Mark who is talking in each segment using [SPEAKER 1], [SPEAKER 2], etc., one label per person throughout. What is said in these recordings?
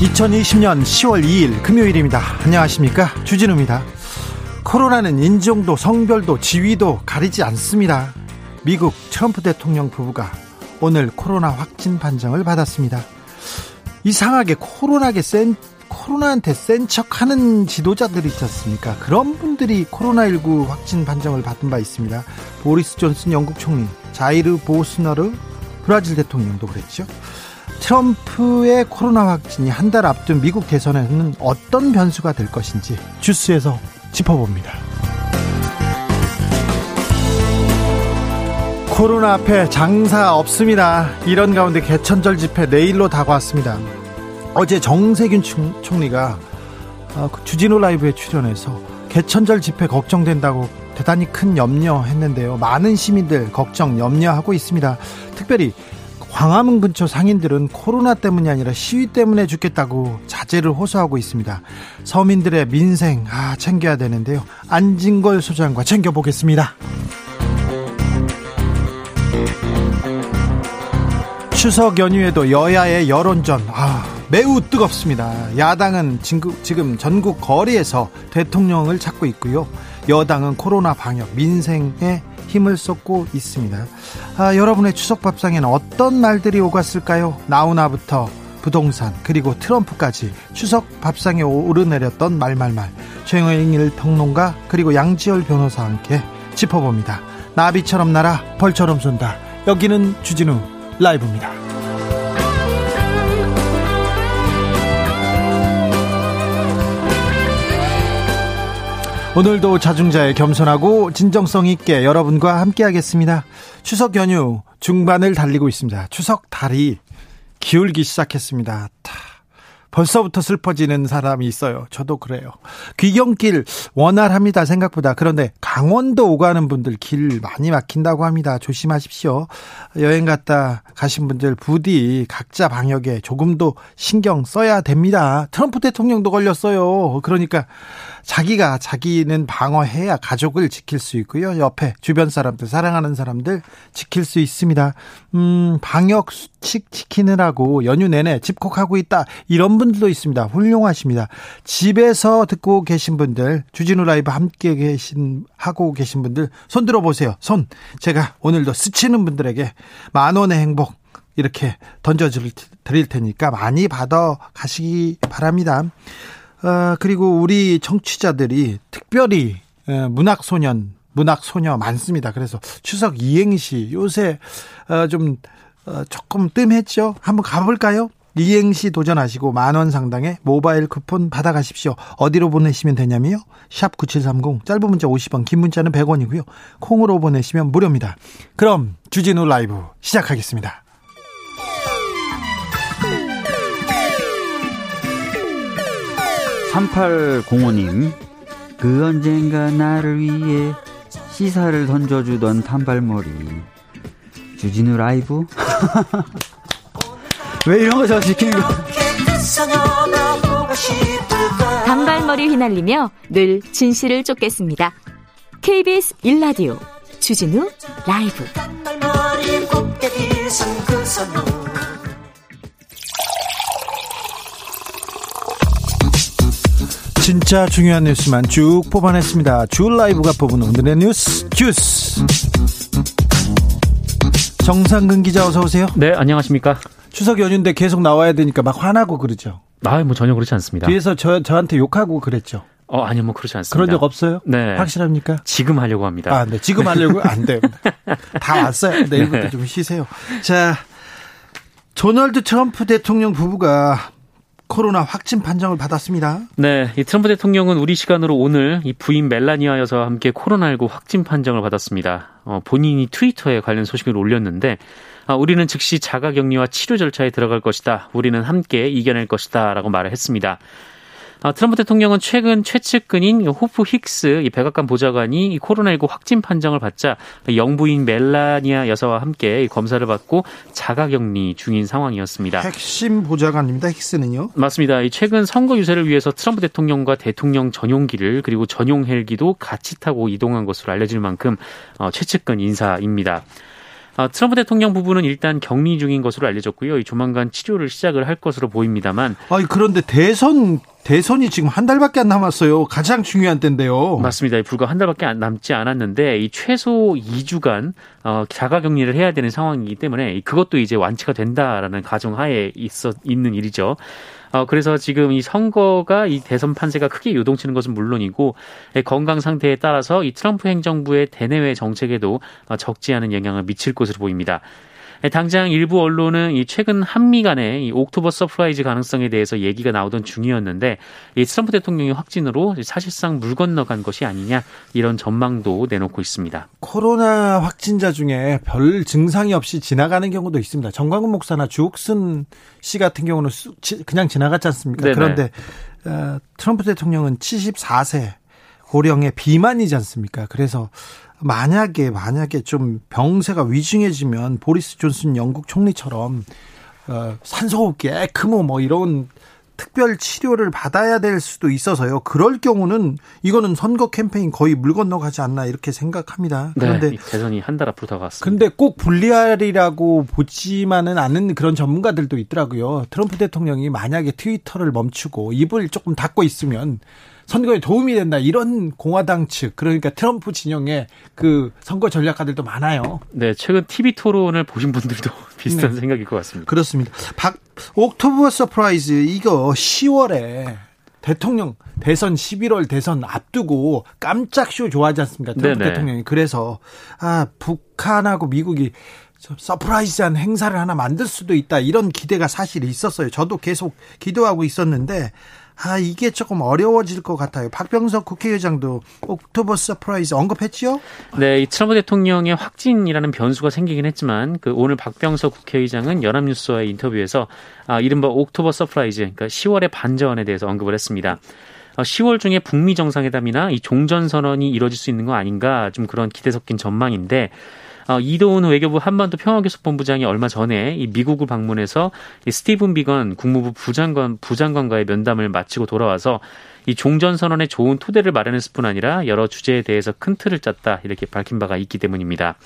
[SPEAKER 1] 2020년 10월 2일 금요일입니다. 안녕하십니까? 주진우입니다. 코로나는 인종도 성별도 지위도 가리지 않습니다. 미국 트럼프 대통령 부부가 오늘 코로나 확진 판정을 받았습니다. 이상하게 코로나게 센 코로나한테 센 척하는 지도자들이 있지 않습니까? 그런 분들이 코로나19 확진 판정을 받은 바 있습니다. 보리스 존슨 영국 총리, 자이르 보스너르 브라질 대통령도 그랬죠. 트럼프의 코로나 확진이 한 달 앞둔 미국 대선에는 어떤 변수가 될 것인지 주스에서 짚어봅니다. 코로나 앞에 장사 없습니다. 이런 가운데 개천절 집회 내일로 다가왔습니다. 어제 정세균 총리가 어, 그 주진우 라이브에 출연해서 개천절 집회 걱정된다고 대단히 큰 염려했는데요. 많은 시민들 걱정, 염려하고 있습니다. 특별히 광화문 근처 상인들은 코로나 때문이 아니라 시위 때문에 죽겠다고 자제를 호소하고 있습니다. 서민들의 민생 아 챙겨야 되는데요. 안진걸 소장과 챙겨보겠습니다. 추석 연휴에도 여야의 여론전 아 매우 뜨겁습니다. 야당은 지금 전국 거리에서 대통령을 찾고 있고요. 여당은 코로나 방역 민생에 힘을 쏟고 있습니다. 아, 여러분의 추석 밥상에는 어떤 말들이 오갔을까요? 나우나부터 부동산 그리고 트럼프까지 추석 밥상에 오르내렸던 말말말 최영일 평론가 그리고 양지열 변호사와 함께 짚어봅니다. 나비처럼 날아 벌처럼 쏜다. 여기는 주진우 라이브입니다. 오늘도 자중자의 겸손하고 진정성 있게 여러분과 함께하겠습니다. 추석 연휴 중반을 달리고 있습니다. 추석 달이 기울기 시작했습니다. 벌써부터 슬퍼지는 사람이 있어요. 저도 그래요. 귀경길 원활합니다. 생각보다. 그런데 강원도 오가는 분들 길 많이 막힌다고 합니다. 조심하십시오. 여행 갔다 가신 분들 부디 각자 방역에 조금도 신경 써야 됩니다. 트럼프 대통령도 걸렸어요. 그러니까 자기가 자기는 방어해야 가족을 지킬 수 있고요. 옆에 주변 사람들, 사랑하는 사람들 지킬 수 있습니다. 음, 방역 수칙 지키느라고 연휴 내내 집콕하고 있다. 이런 분들도 있습니다. 훌륭하십니다. 집에서 듣고 계신 분들, 주진우 라이브 함께 계신, 하고 계신 분들, 손 들어보세요. 손. 제가 오늘도 스치는 분들에게 만 원의 행복, 이렇게 던져드릴 테니까 많이 받아 가시기 바랍니다. 어, 그리고 우리 청취자들이 특별히 문학소년, 문학소녀 많습니다. 그래서 추석 이행시 요새 어, 좀 어, 조금 뜸했죠. 한번 가볼까요? 이행시 도전하시고 만 원 상당의 모바일 쿠폰 받아가십시오. 어디로 보내시면 되냐면요. 샵 9730 짧은 문자 50원 긴 문자는 100원이고요. 콩으로 보내시면 무료입니다. 그럼 주진우 라이브 시작하겠습니다.
[SPEAKER 2] 3805님, 그 언젠가 나를 위해 시사를 던져주던 단발머리. 주진우 라이브? 왜 이런 거 저 시키는 거?
[SPEAKER 3] 단발머리 휘날리며 늘 진실을 쫓겠습니다. KBS 1라디오 주진우 라이브.
[SPEAKER 1] 진짜 중요한 뉴스만 쭉 뽑아냈습니다. 주 라이브가 뽑은 오늘의 뉴스 주스. 정상근 기자 어서 오세요.
[SPEAKER 4] 네, 안녕하십니까.
[SPEAKER 1] 추석 연휴인데 계속 나와야 되니까 막 화나고 그러죠.
[SPEAKER 4] 아, 뭐 전혀 그렇지 않습니다.
[SPEAKER 1] 뒤에서 저 저한테 욕하고 그랬죠.
[SPEAKER 4] 어, 아니요, 뭐 그렇지 않습니다.
[SPEAKER 1] 그런 적 없어요?
[SPEAKER 4] 네.
[SPEAKER 1] 확실합니까?
[SPEAKER 4] 지금 하려고 합니다.
[SPEAKER 1] 아, 네. 지금 하려고 안 돼요. 다 왔어요. 내일부터 네. 좀 쉬세요. 자, 도널드 트럼프 대통령 부부가 코로나 확진 판정을 받았습니다.
[SPEAKER 4] 네, 이 트럼프 대통령은 우리 시간으로 오늘 이 부인 멜라니아 여사와 함께 코로나19 확진 판정을 받았습니다. 어, 본인이 트위터에 관련 소식을 올렸는데 아, 우리는 즉시 자가 격리와 치료 절차에 들어갈 것이다. 우리는 함께 이겨낼 것이다 라고 말을 했습니다. 아, 트럼프 대통령은 최근 최측근인 호프 힉스 이 백악관 보좌관이 코로나19 확진 판정을 받자 영부인 멜라니아 여사와 함께 검사를 받고 자가격리 중인 상황이었습니다.
[SPEAKER 1] 핵심 보좌관입니다. 힉스는요?
[SPEAKER 4] 맞습니다. 최근 선거 유세를 위해서 트럼프 대통령과 대통령 전용기를 그리고 전용 헬기도 같이 타고 이동한 것으로 알려질 만큼 어, 최측근 인사입니다. 아, 트럼프 대통령 부부는 일단 격리 중인 것으로 알려졌고요. 조만간 치료를 시작을 할 것으로 보입니다만.
[SPEAKER 1] 아 그런데 대선 대선이 지금 한 달밖에 안 남았어요. 가장 중요한 때인데요.
[SPEAKER 4] 맞습니다. 불과 한 달밖에 남지 않았는데 이 최소 2주간 어, 자가 격리를 해야 되는 상황이기 때문에 그것도 이제 완치가 된다라는 가정하에 있어 있는 일이죠. 어, 그래서 지금 이 선거가 이 대선 판세가 크게 요동치는 것은 물론이고 건강 상태에 따라서 이 트럼프 행정부의 대내외 정책에도 어, 적지 않은 영향을 미칠 것으로 보입니다. 당장 일부 언론은 이 최근 한미 간의 이 October surprise 가능성에 대해서 얘기가 나오던 중이었는데 이 트럼프 대통령의 확진으로 사실상 물 건너간 것이 아니냐 이런 전망도 내놓고 있습니다.
[SPEAKER 1] 코로나 확진자 중에 별 증상이 없이 지나가는 경우도 있습니다. 전광훈 목사나 주옥순 씨 같은 경우는 그냥 지나갔지 않습니까? 네네. 그런데 어, 트럼프 대통령은 74세 고령의 비만이지 않습니까? 그래서 만약에 만약에 좀 병세가 위중해지면 보리스 존슨 영국 총리처럼 어, 산소호흡기, 에크모 뭐 이런 특별 치료를 받아야 될 수도 있어서요. 그럴 경우는 이거는 선거 캠페인 거의 물 건너가지 않나 이렇게 생각합니다.
[SPEAKER 4] 네, 그런데 네, 대선이 한 달 앞으로 다가왔습니다.
[SPEAKER 1] 근데 꼭 불리하리라고 보지만은 않은 그런 전문가들도 있더라고요. 트럼프 대통령이 만약에 트위터를 멈추고 입을 조금 닫고 있으면 선거에 도움이 된다 이런 공화당 측 그러니까 트럼프 진영의 그 선거 전략가들도 많아요.
[SPEAKER 4] 네, 최근 TV 토론을 보신 분들도 비슷한 네. 생각일 것 같습니다.
[SPEAKER 1] 그렇습니다. 박 October surprise 이거 10월에 대통령 대선 11월 대선 앞두고 깜짝 쇼 좋아하지 않습니까? 트럼프 네네. 대통령이 그래서 아 북한하고 미국이 surprise한 행사를 하나 만들 수도 있다 이런 기대가 사실 있었어요. 저도 계속 기도하고 있었는데 아, 이게 조금 어려워질 것 같아요. 박병석 국회의장도 October surprise 언급했지요?
[SPEAKER 4] 네, 이 트럼프 대통령의 확진이라는 변수가 생기긴 했지만 그 오늘 박병석 국회의장은 연합뉴스와의 인터뷰에서 아, 이른바 October surprise, 그러니까 10월의 반전에 대해서 언급을 했습니다. 10월 어, 중에 북미 정상회담이나 이 종전 선언이 이뤄질 수 있는 거 아닌가 좀 그런 기대 섞인 전망인데 어, 이도훈 외교부 한반도 평화교섭본부장이 얼마 전에 이 미국을 방문해서 이 스티븐 비건 국무부 부장관 부장관과의 면담을 마치고 돌아와서 이 종전 선언에 좋은 토대를 마련했을 뿐 아니라 여러 주제에 대해서 큰 틀을 짰다 이렇게 밝힌 바가 있기 때문입니다.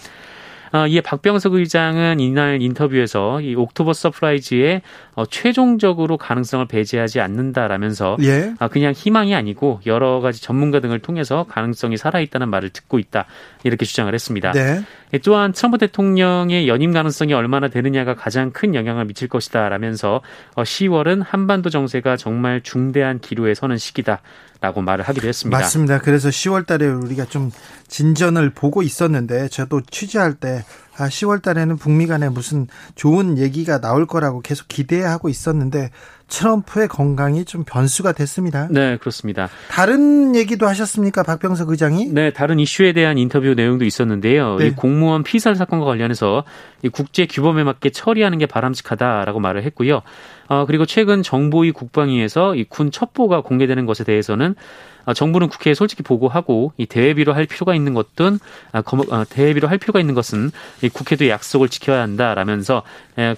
[SPEAKER 4] 어, 이에 박병석 의장은 이날 인터뷰에서 이 October surprise에 어, 최종적으로 가능성을 배제하지 않는다라면서 예. 아, 그냥 희망이 아니고 여러 가지 전문가 등을 통해서 가능성이 살아있다는 말을 듣고 있다 이렇게 주장을 했습니다. 네. 예, 또한 트럼프 대통령의 연임 가능성이 얼마나 되느냐가 가장 큰 영향을 미칠 것이다라면서 10월은 어, 한반도 정세가 정말 중대한 기로에 서는 시기다. 라고 말을 하기도 했습니다.
[SPEAKER 1] 맞습니다. 그래서 10월 달에 우리가 좀 진전을 보고 있었는데 저도 취재할 때 아, 10월 달에는 북미 간에 무슨 좋은 얘기가 나올 거라고 계속 기대하고 있었는데 트럼프의 건강이 좀 변수가 됐습니다.
[SPEAKER 4] 네, 그렇습니다.
[SPEAKER 1] 다른 얘기도 하셨습니까, 박병석 의장이?
[SPEAKER 4] 네, 다른 이슈에 대한 인터뷰 내용도 있었는데요. 네. 이 공무원 피살 사건과 관련해서 이 국제 규범에 맞게 처리하는 게 바람직하다라고 말을 했고요. 어, 그리고 최근 정보위 국방위에서 이 군 첩보가 공개되는 것에 대해서는 아, 정부는 국회에 솔직히 보고하고 이 대외비로 할 필요가 있는 것든 아, 아, 대외비로 할 필요가 있는 것은 이 국회도 약속을 지켜야 한다라면서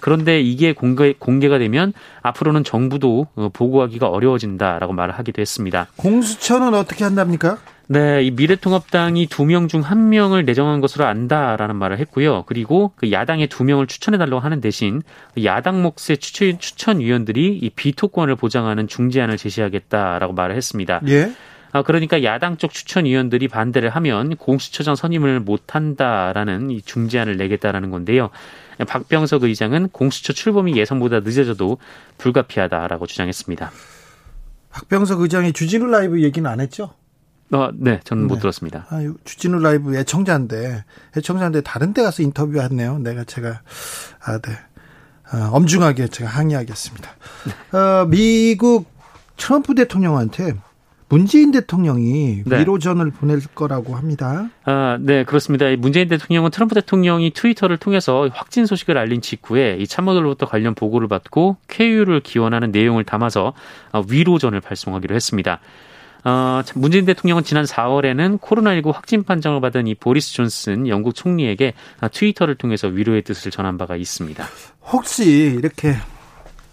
[SPEAKER 4] 그런데 이게 공개 공개가 되면 앞으로는 정부도 어, 보고하기가 어려워진다라고 말을 하기도 했습니다.
[SPEAKER 1] 공수처는 어떻게 한답니까?
[SPEAKER 4] 네, 이 미래통합당이 두 명 중 한 명을 내정한 것으로 안다라는 말을 했고요. 그리고 그 야당의 두 명을 추천해달라고 하는 대신 야당 몫의 추천, 추천위원들이 이 비토권을 보장하는 중재안을 제시하겠다라고 말을 했습니다. 예. 아, 그러니까 야당 쪽 추천위원들이 반대를 하면 공수처장 선임을 못한다라는 이 중재안을 내겠다라는 건데요. 박병석 의장은 공수처 출범이 예상보다 늦어져도 불가피하다라고 주장했습니다.
[SPEAKER 1] 박병석 의장이 주진우 라이브 얘기는 안 했죠?
[SPEAKER 4] 어, 네, 저는 네. 못 들었습니다.
[SPEAKER 1] 아, 주진우 라이브 애청자인데, 애청자인데 다른 데 가서 인터뷰했네요. 내가 제가, 아, 네. 어, 엄중하게 제가 항의하겠습니다. 어, 미국 트럼프 대통령한테 문재인 대통령이 네. 위로전을 보낼 거라고 합니다.
[SPEAKER 4] 아, 네, 그렇습니다. 문재인 대통령은 트럼프 대통령이 트위터를 통해서 확진 소식을 알린 직후에 이 참모들로부터 관련 보고를 받고 쾌유를 기원하는 내용을 담아서 어, 위로전을 발송하기로 했습니다. 어, 문재인 대통령은 지난 4월에는 코로나19 확진 판정을 받은 이 보리스 존슨 영국 총리에게 트위터를 통해서 위로의 뜻을 전한 바가 있습니다.
[SPEAKER 1] 혹시 이렇게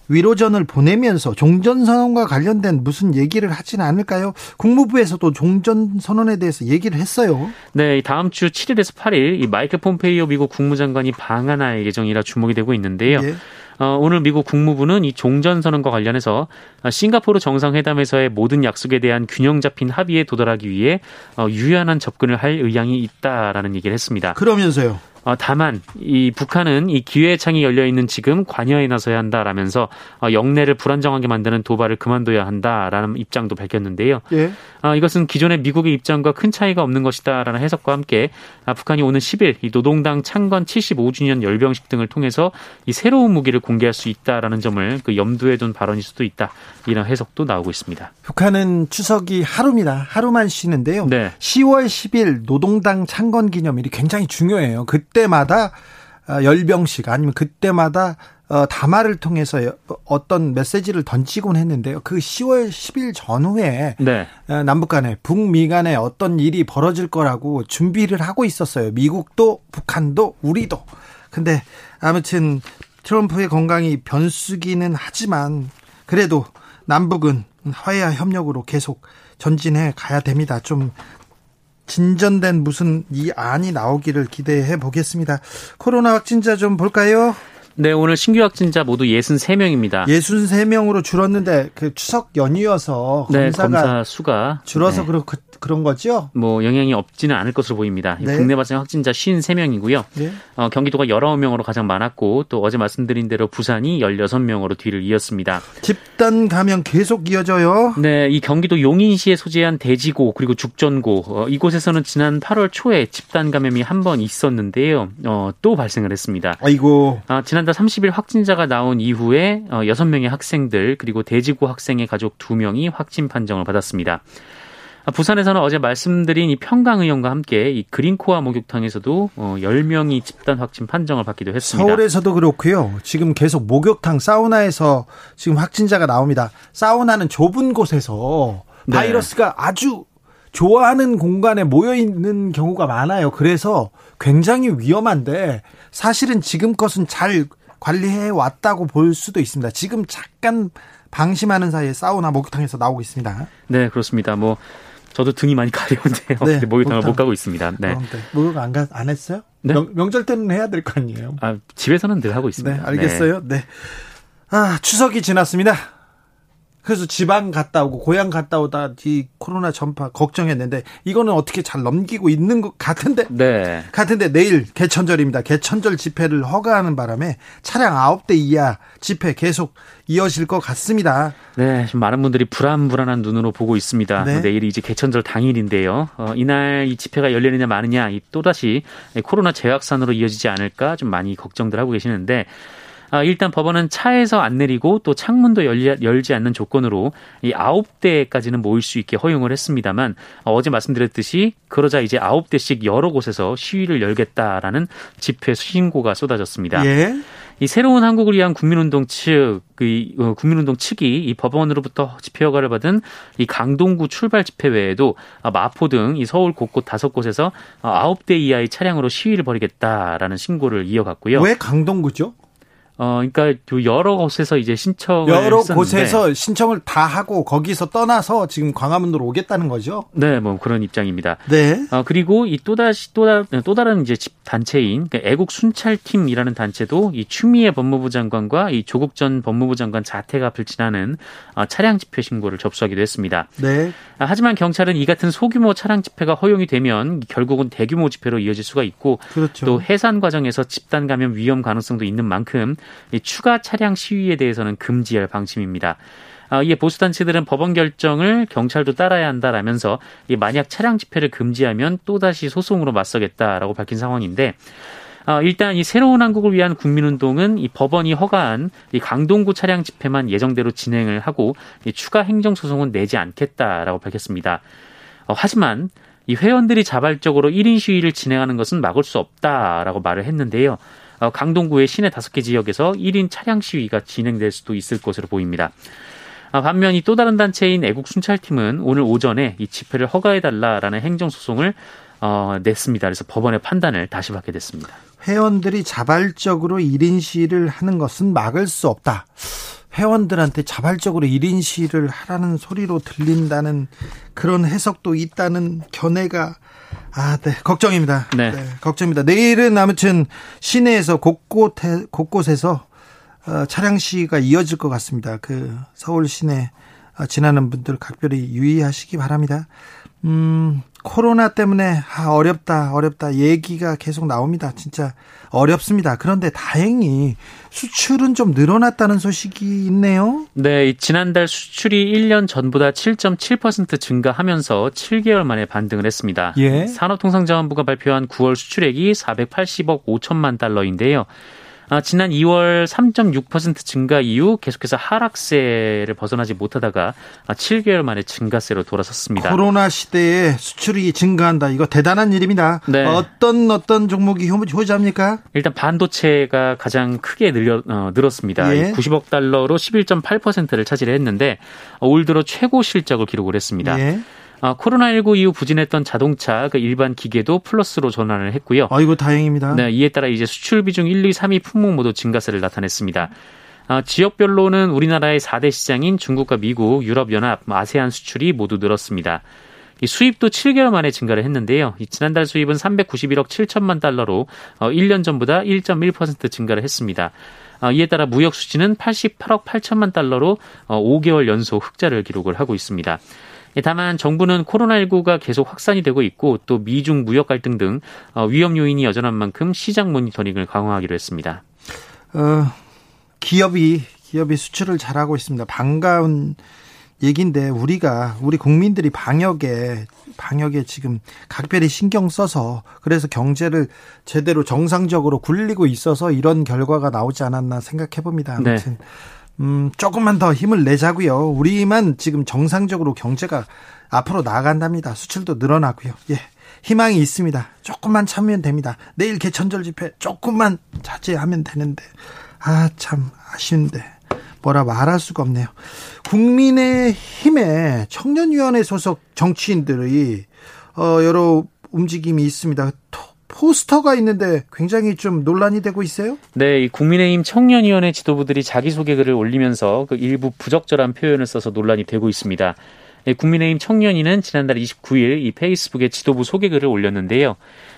[SPEAKER 1] 위로전을 보내면서 종전선언과 관련된 무슨 얘기를 하진 않을까요? 국무부에서도 종전선언에 대해서 얘기를 했어요.
[SPEAKER 4] 네, 다음 주 7일에서 8일 이 마이크 폼페이오 미국 국무장관이 방한할 예정이라 주목이 되고 있는데요. 예. 어, 오늘 미국 국무부는 이 종전선언과 관련해서 싱가포르 정상회담에서의 모든 약속에 대한 균형 잡힌 합의에 도달하기 위해 어, 유연한 접근을 할 의향이 있다라는 얘기를 했습니다.
[SPEAKER 1] 그러면서요.
[SPEAKER 4] 어, 다만 이 북한은 이 기회의 창이 열려 있는 지금 관여에 나서야 한다라면서 어, 영내를 불안정하게 만드는 도발을 그만둬야 한다라는 입장도 밝혔는데요. 예. 어, 이것은 기존의 미국의 입장과 큰 차이가 없는 것이다라는 해석과 함께 아, 북한이 오는 10일 이 노동당 창건 75주년 열병식 등을 통해서 이 새로운 무기를 공개할 수 있다라는 점을 그 염두에 둔 발언일 수도 있다 이런 해석도 나오고 있습니다.
[SPEAKER 1] 북한은 추석이 하루입니다. 하루만 쉬는데요. 네. 10월 10일 노동당 창건 기념일이 굉장히 중요해요. 그 그때마다 어, 열병식 아니면 그때마다 어, 담화를 통해서 어떤 메시지를 던지곤 했는데요. 그 10월 10일 전후에 네. 어, 남북 간에 북미 간에 어떤 일이 벌어질 거라고 준비를 하고 있었어요. 미국도 북한도 우리도. 근데 아무튼 트럼프의 건강이 변수기는 하지만 그래도 남북은 화해와 협력으로 계속 전진해 가야 됩니다. 좀 진전된 무슨 이 안이 나오기를 기대해 보겠습니다. 코로나 확진자 좀 볼까요?
[SPEAKER 4] 네, 오늘 신규 확진자 모두 63명입니다.
[SPEAKER 1] 63명으로 줄었는데 그 추석 연이어서
[SPEAKER 4] 네, 검사 수가
[SPEAKER 1] 줄어서 네. 그렇 그런 거죠?
[SPEAKER 4] 뭐 영향이 없지는 않을 것으로 보입니다. 네. 국내 발생 확진자 53명이고요. 네. 어, 경기도가 19명으로 가장 많았고 또 어제 말씀드린 대로 부산이 16명으로 뒤를 이었습니다.
[SPEAKER 1] 집단 감염 계속 이어져요?
[SPEAKER 4] 네, 이 경기도 용인시에 소재한 대지고 그리고 죽전고 어, 이곳에서는 지난 8월 초에 집단 감염이 한 번 있었는데요. 어, 또 발생을 했습니다.
[SPEAKER 1] 아이고.
[SPEAKER 4] 아, 지난 달 30일 확진자가 나온 이후에 어, 6명의 학생들 그리고 대지고 학생의 가족 2명이 확진 판정을 받았습니다. 아, 부산에서는 어제 말씀드린 이 평강의원과 함께 이 그린코아 목욕탕에서도 어 10명이 집단 확진 판정을 받기도 했습니다.
[SPEAKER 1] 서울에서도 그렇고요. 지금 계속 목욕탕 사우나에서 지금 확진자가 나옵니다. 사우나는 좁은 곳에서 네. 바이러스가 아주 좋아하는 공간에 모여 있는 경우가 많아요. 그래서 굉장히 위험한데 사실은 지금 것은 잘 관리해 왔다고 볼 수도 있습니다. 지금 잠깐 방심하는 사이에 사우나 목욕탕에서 나오고 있습니다.
[SPEAKER 4] 네, 그렇습니다. 뭐 저도 등이 많이 가려운데요. 네, 목욕탕을 못 가고 있습니다. 네.
[SPEAKER 1] 목욕 안, 가, 안 했어요? 네? 명, 절 때는 해야 될 거 아니에요?
[SPEAKER 4] 아, 집에서는 늘 하고 있습니다.
[SPEAKER 1] 네, 알겠어요. 네. 네. 아, 추석이 지났습니다. 그래서 지방 갔다 오고 고향 갔다 오다 이 코로나 전파 걱정했는데 이거는 어떻게 잘 넘기고 있는 것 같은데 네. 같은데 내일 개천절입니다. 개천절 집회를 허가하는 바람에 차량 9대 이하 집회 계속 이어질 것 같습니다.
[SPEAKER 4] 네, 좀 많은 분들이 불안불안한 눈으로 보고 있습니다. 네. 내일이 이제 개천절 당일인데요. 어, 이날 이 집회가 열리느냐 마느냐 또다시 코로나 재확산으로 이어지지 않을까 좀 많이 걱정들 하고 계시는데 아, 일단 법원은 차에서 안 내리고 또 창문도 열리, 열지 않는 조건으로 이 아홉 대까지는 모일 수 있게 허용을 했습니다만 어제 말씀드렸듯이 그러자 이제 아홉 대씩 여러 곳에서 시위를 열겠다라는 집회 신고가 쏟아졌습니다. 예. 이 새로운 한국을 위한 국민운동 측, 그 어, 국민운동 측이 이 법원으로부터 집회 허가를 받은 이 강동구 출발 집회 외에도 마포 등 이 서울 곳곳 다섯 곳에서 아홉 대 이하의 차량으로 시위를 벌이겠다라는 신고를 이어갔고요.
[SPEAKER 1] 왜 강동구죠?
[SPEAKER 4] 어, 그러니까 여러 곳에서 이제 신청을
[SPEAKER 1] 여러 했었는데. 곳에서 신청을 다 하고 거기서 떠나서 지금 광화문으로 오겠다는 거죠.
[SPEAKER 4] 네, 뭐 그런 입장입니다. 네. 어, 그리고 이 또다시 또, 다, 또 다른 이제 집 단체인 그러니까 애국 순찰팀이라는 단체도 이 추미애 법무부 장관과 이 조국 전 법무부 장관 자택 앞을 지나는 어, 차량 집회 신고를 접수하기도 했습니다. 네. 아, 하지만 경찰은 이 같은 소규모 차량 집회가 허용이 되면 결국은 대규모 집회로 이어질 수가 있고 그렇죠. 또 해산 과정에서 집단 감염 위험 가능성도 있는 만큼 추가 차량 시위에 대해서는 금지할 방침입니다. 아, 이에 보수단체들은 법원 결정을 경찰도 따라야 한다라면서 만약 차량 집회를 금지하면 또다시 소송으로 맞서겠다라고 밝힌 상황인데 어, 일단 이 새로운 한국을 위한 국민운동은 이 법원이 허가한 이 강동구 차량 집회만 예정대로 진행을 하고 이 추가 행정소송은 내지 않겠다라고 밝혔습니다. 어, 하지만 이 회원들이 자발적으로 1인 시위를 진행하는 것은 막을 수 없다라고 말을 했는데요. 어, 강동구의 시내 다섯 개 지역에서 1인 차량 시위가 진행될 수도 있을 것으로 보입니다. 아, 반면 이 또 다른 단체인 애국 순찰팀은 오늘 오전에 이 집회를 허가해달라라는 행정소송을 어, 냈습니다. 그래서 법원의 판단을 다시 받게 됐습니다.
[SPEAKER 1] 회원들이 자발적으로 1인 시위를 하는 것은 막을 수 없다. 회원들한테 자발적으로 1인 시위를 하라는 소리로 들린다는 그런 해석도 있다는 견해가 아, 네. 걱정입니다. 네. 네 걱정입니다. 내일은 아무튼 시내에서 곳곳에, 곳곳에서 어, 차량 시위가 이어질 것 같습니다. 그 서울 시내 어, 지나는 분들 각별히 유의하시기 바랍니다. 음, 코로나 때문에 아, 어렵다, 어렵다 얘기가 계속 나옵니다. 진짜 어렵습니다. 그런데 다행히 수출은 좀 늘어났다는 소식이 있네요.
[SPEAKER 4] 네, 지난달 수출이 1년 전보다 7.7% 증가하면서 7개월 만에 반등을 했습니다. 예. 산업통상자원부가 발표한 9월 수출액이 480억 5천만 달러인데요. 아, 지난 2월 3.6% 증가 이후 계속해서 하락세를 벗어나지 못하다가 7개월 아, 만에 증가세로 돌아섰습니다.
[SPEAKER 1] 코로나 시대에 수출이 증가한다. 이거 대단한 일입니다. 네. 어떤 어떤 종목이 효자입니까?
[SPEAKER 4] 일단 반도체가 가장 크게 늘려, 어, 늘었습니다. 예. 90억 달러로 11.8%를 차지했는데 올 들어 최고 실적을 기록을 했습니다. 예. 아, 코로나19 이후 부진했던 자동차 그 일반 기계도 플러스로 전환을 했고요.
[SPEAKER 1] 아이고 다행입니다.
[SPEAKER 4] 네, 이에 따라 이제 수출 비중 1, 2, 3위 품목 모두 증가세를 나타냈습니다. 아, 지역별로는 우리나라의 4대 시장인 중국과 미국, 유럽연합, 아세안 수출이 모두 늘었습니다. 이 수입도 7개월 만에 증가를 했는데요. 이 지난달 수입은 391억 7천만 달러로 어, 1년 전보다 1.1% 증가를 했습니다. 아, 이에 따라 무역 수지는 88억 8천만 달러로 어, 5개월 연속 흑자를 기록을 하고 있습니다. 예, 다만 정부는 코로나19가 계속 확산이 되고 있고 또 미중 무역 갈등 등 어, 위험 요인이 여전한 만큼 시장 모니터링을 강화하기로 했습니다.
[SPEAKER 1] 어, 기업이 기업이 수출을 잘하고 있습니다. 반가운 얘기인데 우리가 우리 국민들이 방역에 방역에 지금 각별히 신경 써서 그래서 경제를 제대로 정상적으로 굴리고 있어서 이런 결과가 나오지 않았나 생각해 봅니다. 네. 아무튼 네. 음, 조금만 더 힘을 내자고요. 우리만 지금 정상적으로 경제가 앞으로 나아간답니다. 수출도 늘어나고요. 예. 희망이 있습니다. 조금만 참으면 됩니다. 내일 개천절 집회 조금만 자제하면 되는데 아 참 아쉬운데 뭐라 말할 수가 없네요. 국민의 힘의 청년위원회 소속 정치인들이 어 여러 움직임이 있습니다. 포스터가 있는데 굉장히 좀 논란이 되고 있어요?
[SPEAKER 4] 네, 이 국민의힘 청년위원회 지도부들이 자기소개 글을 올리면서 그 일부 부적절한 표현을 써서 논란이 되고 있습니다. 네, 국민의힘 청년위는 지난달 29일 이 페이스북에 지도부 소개글을 올렸는데요.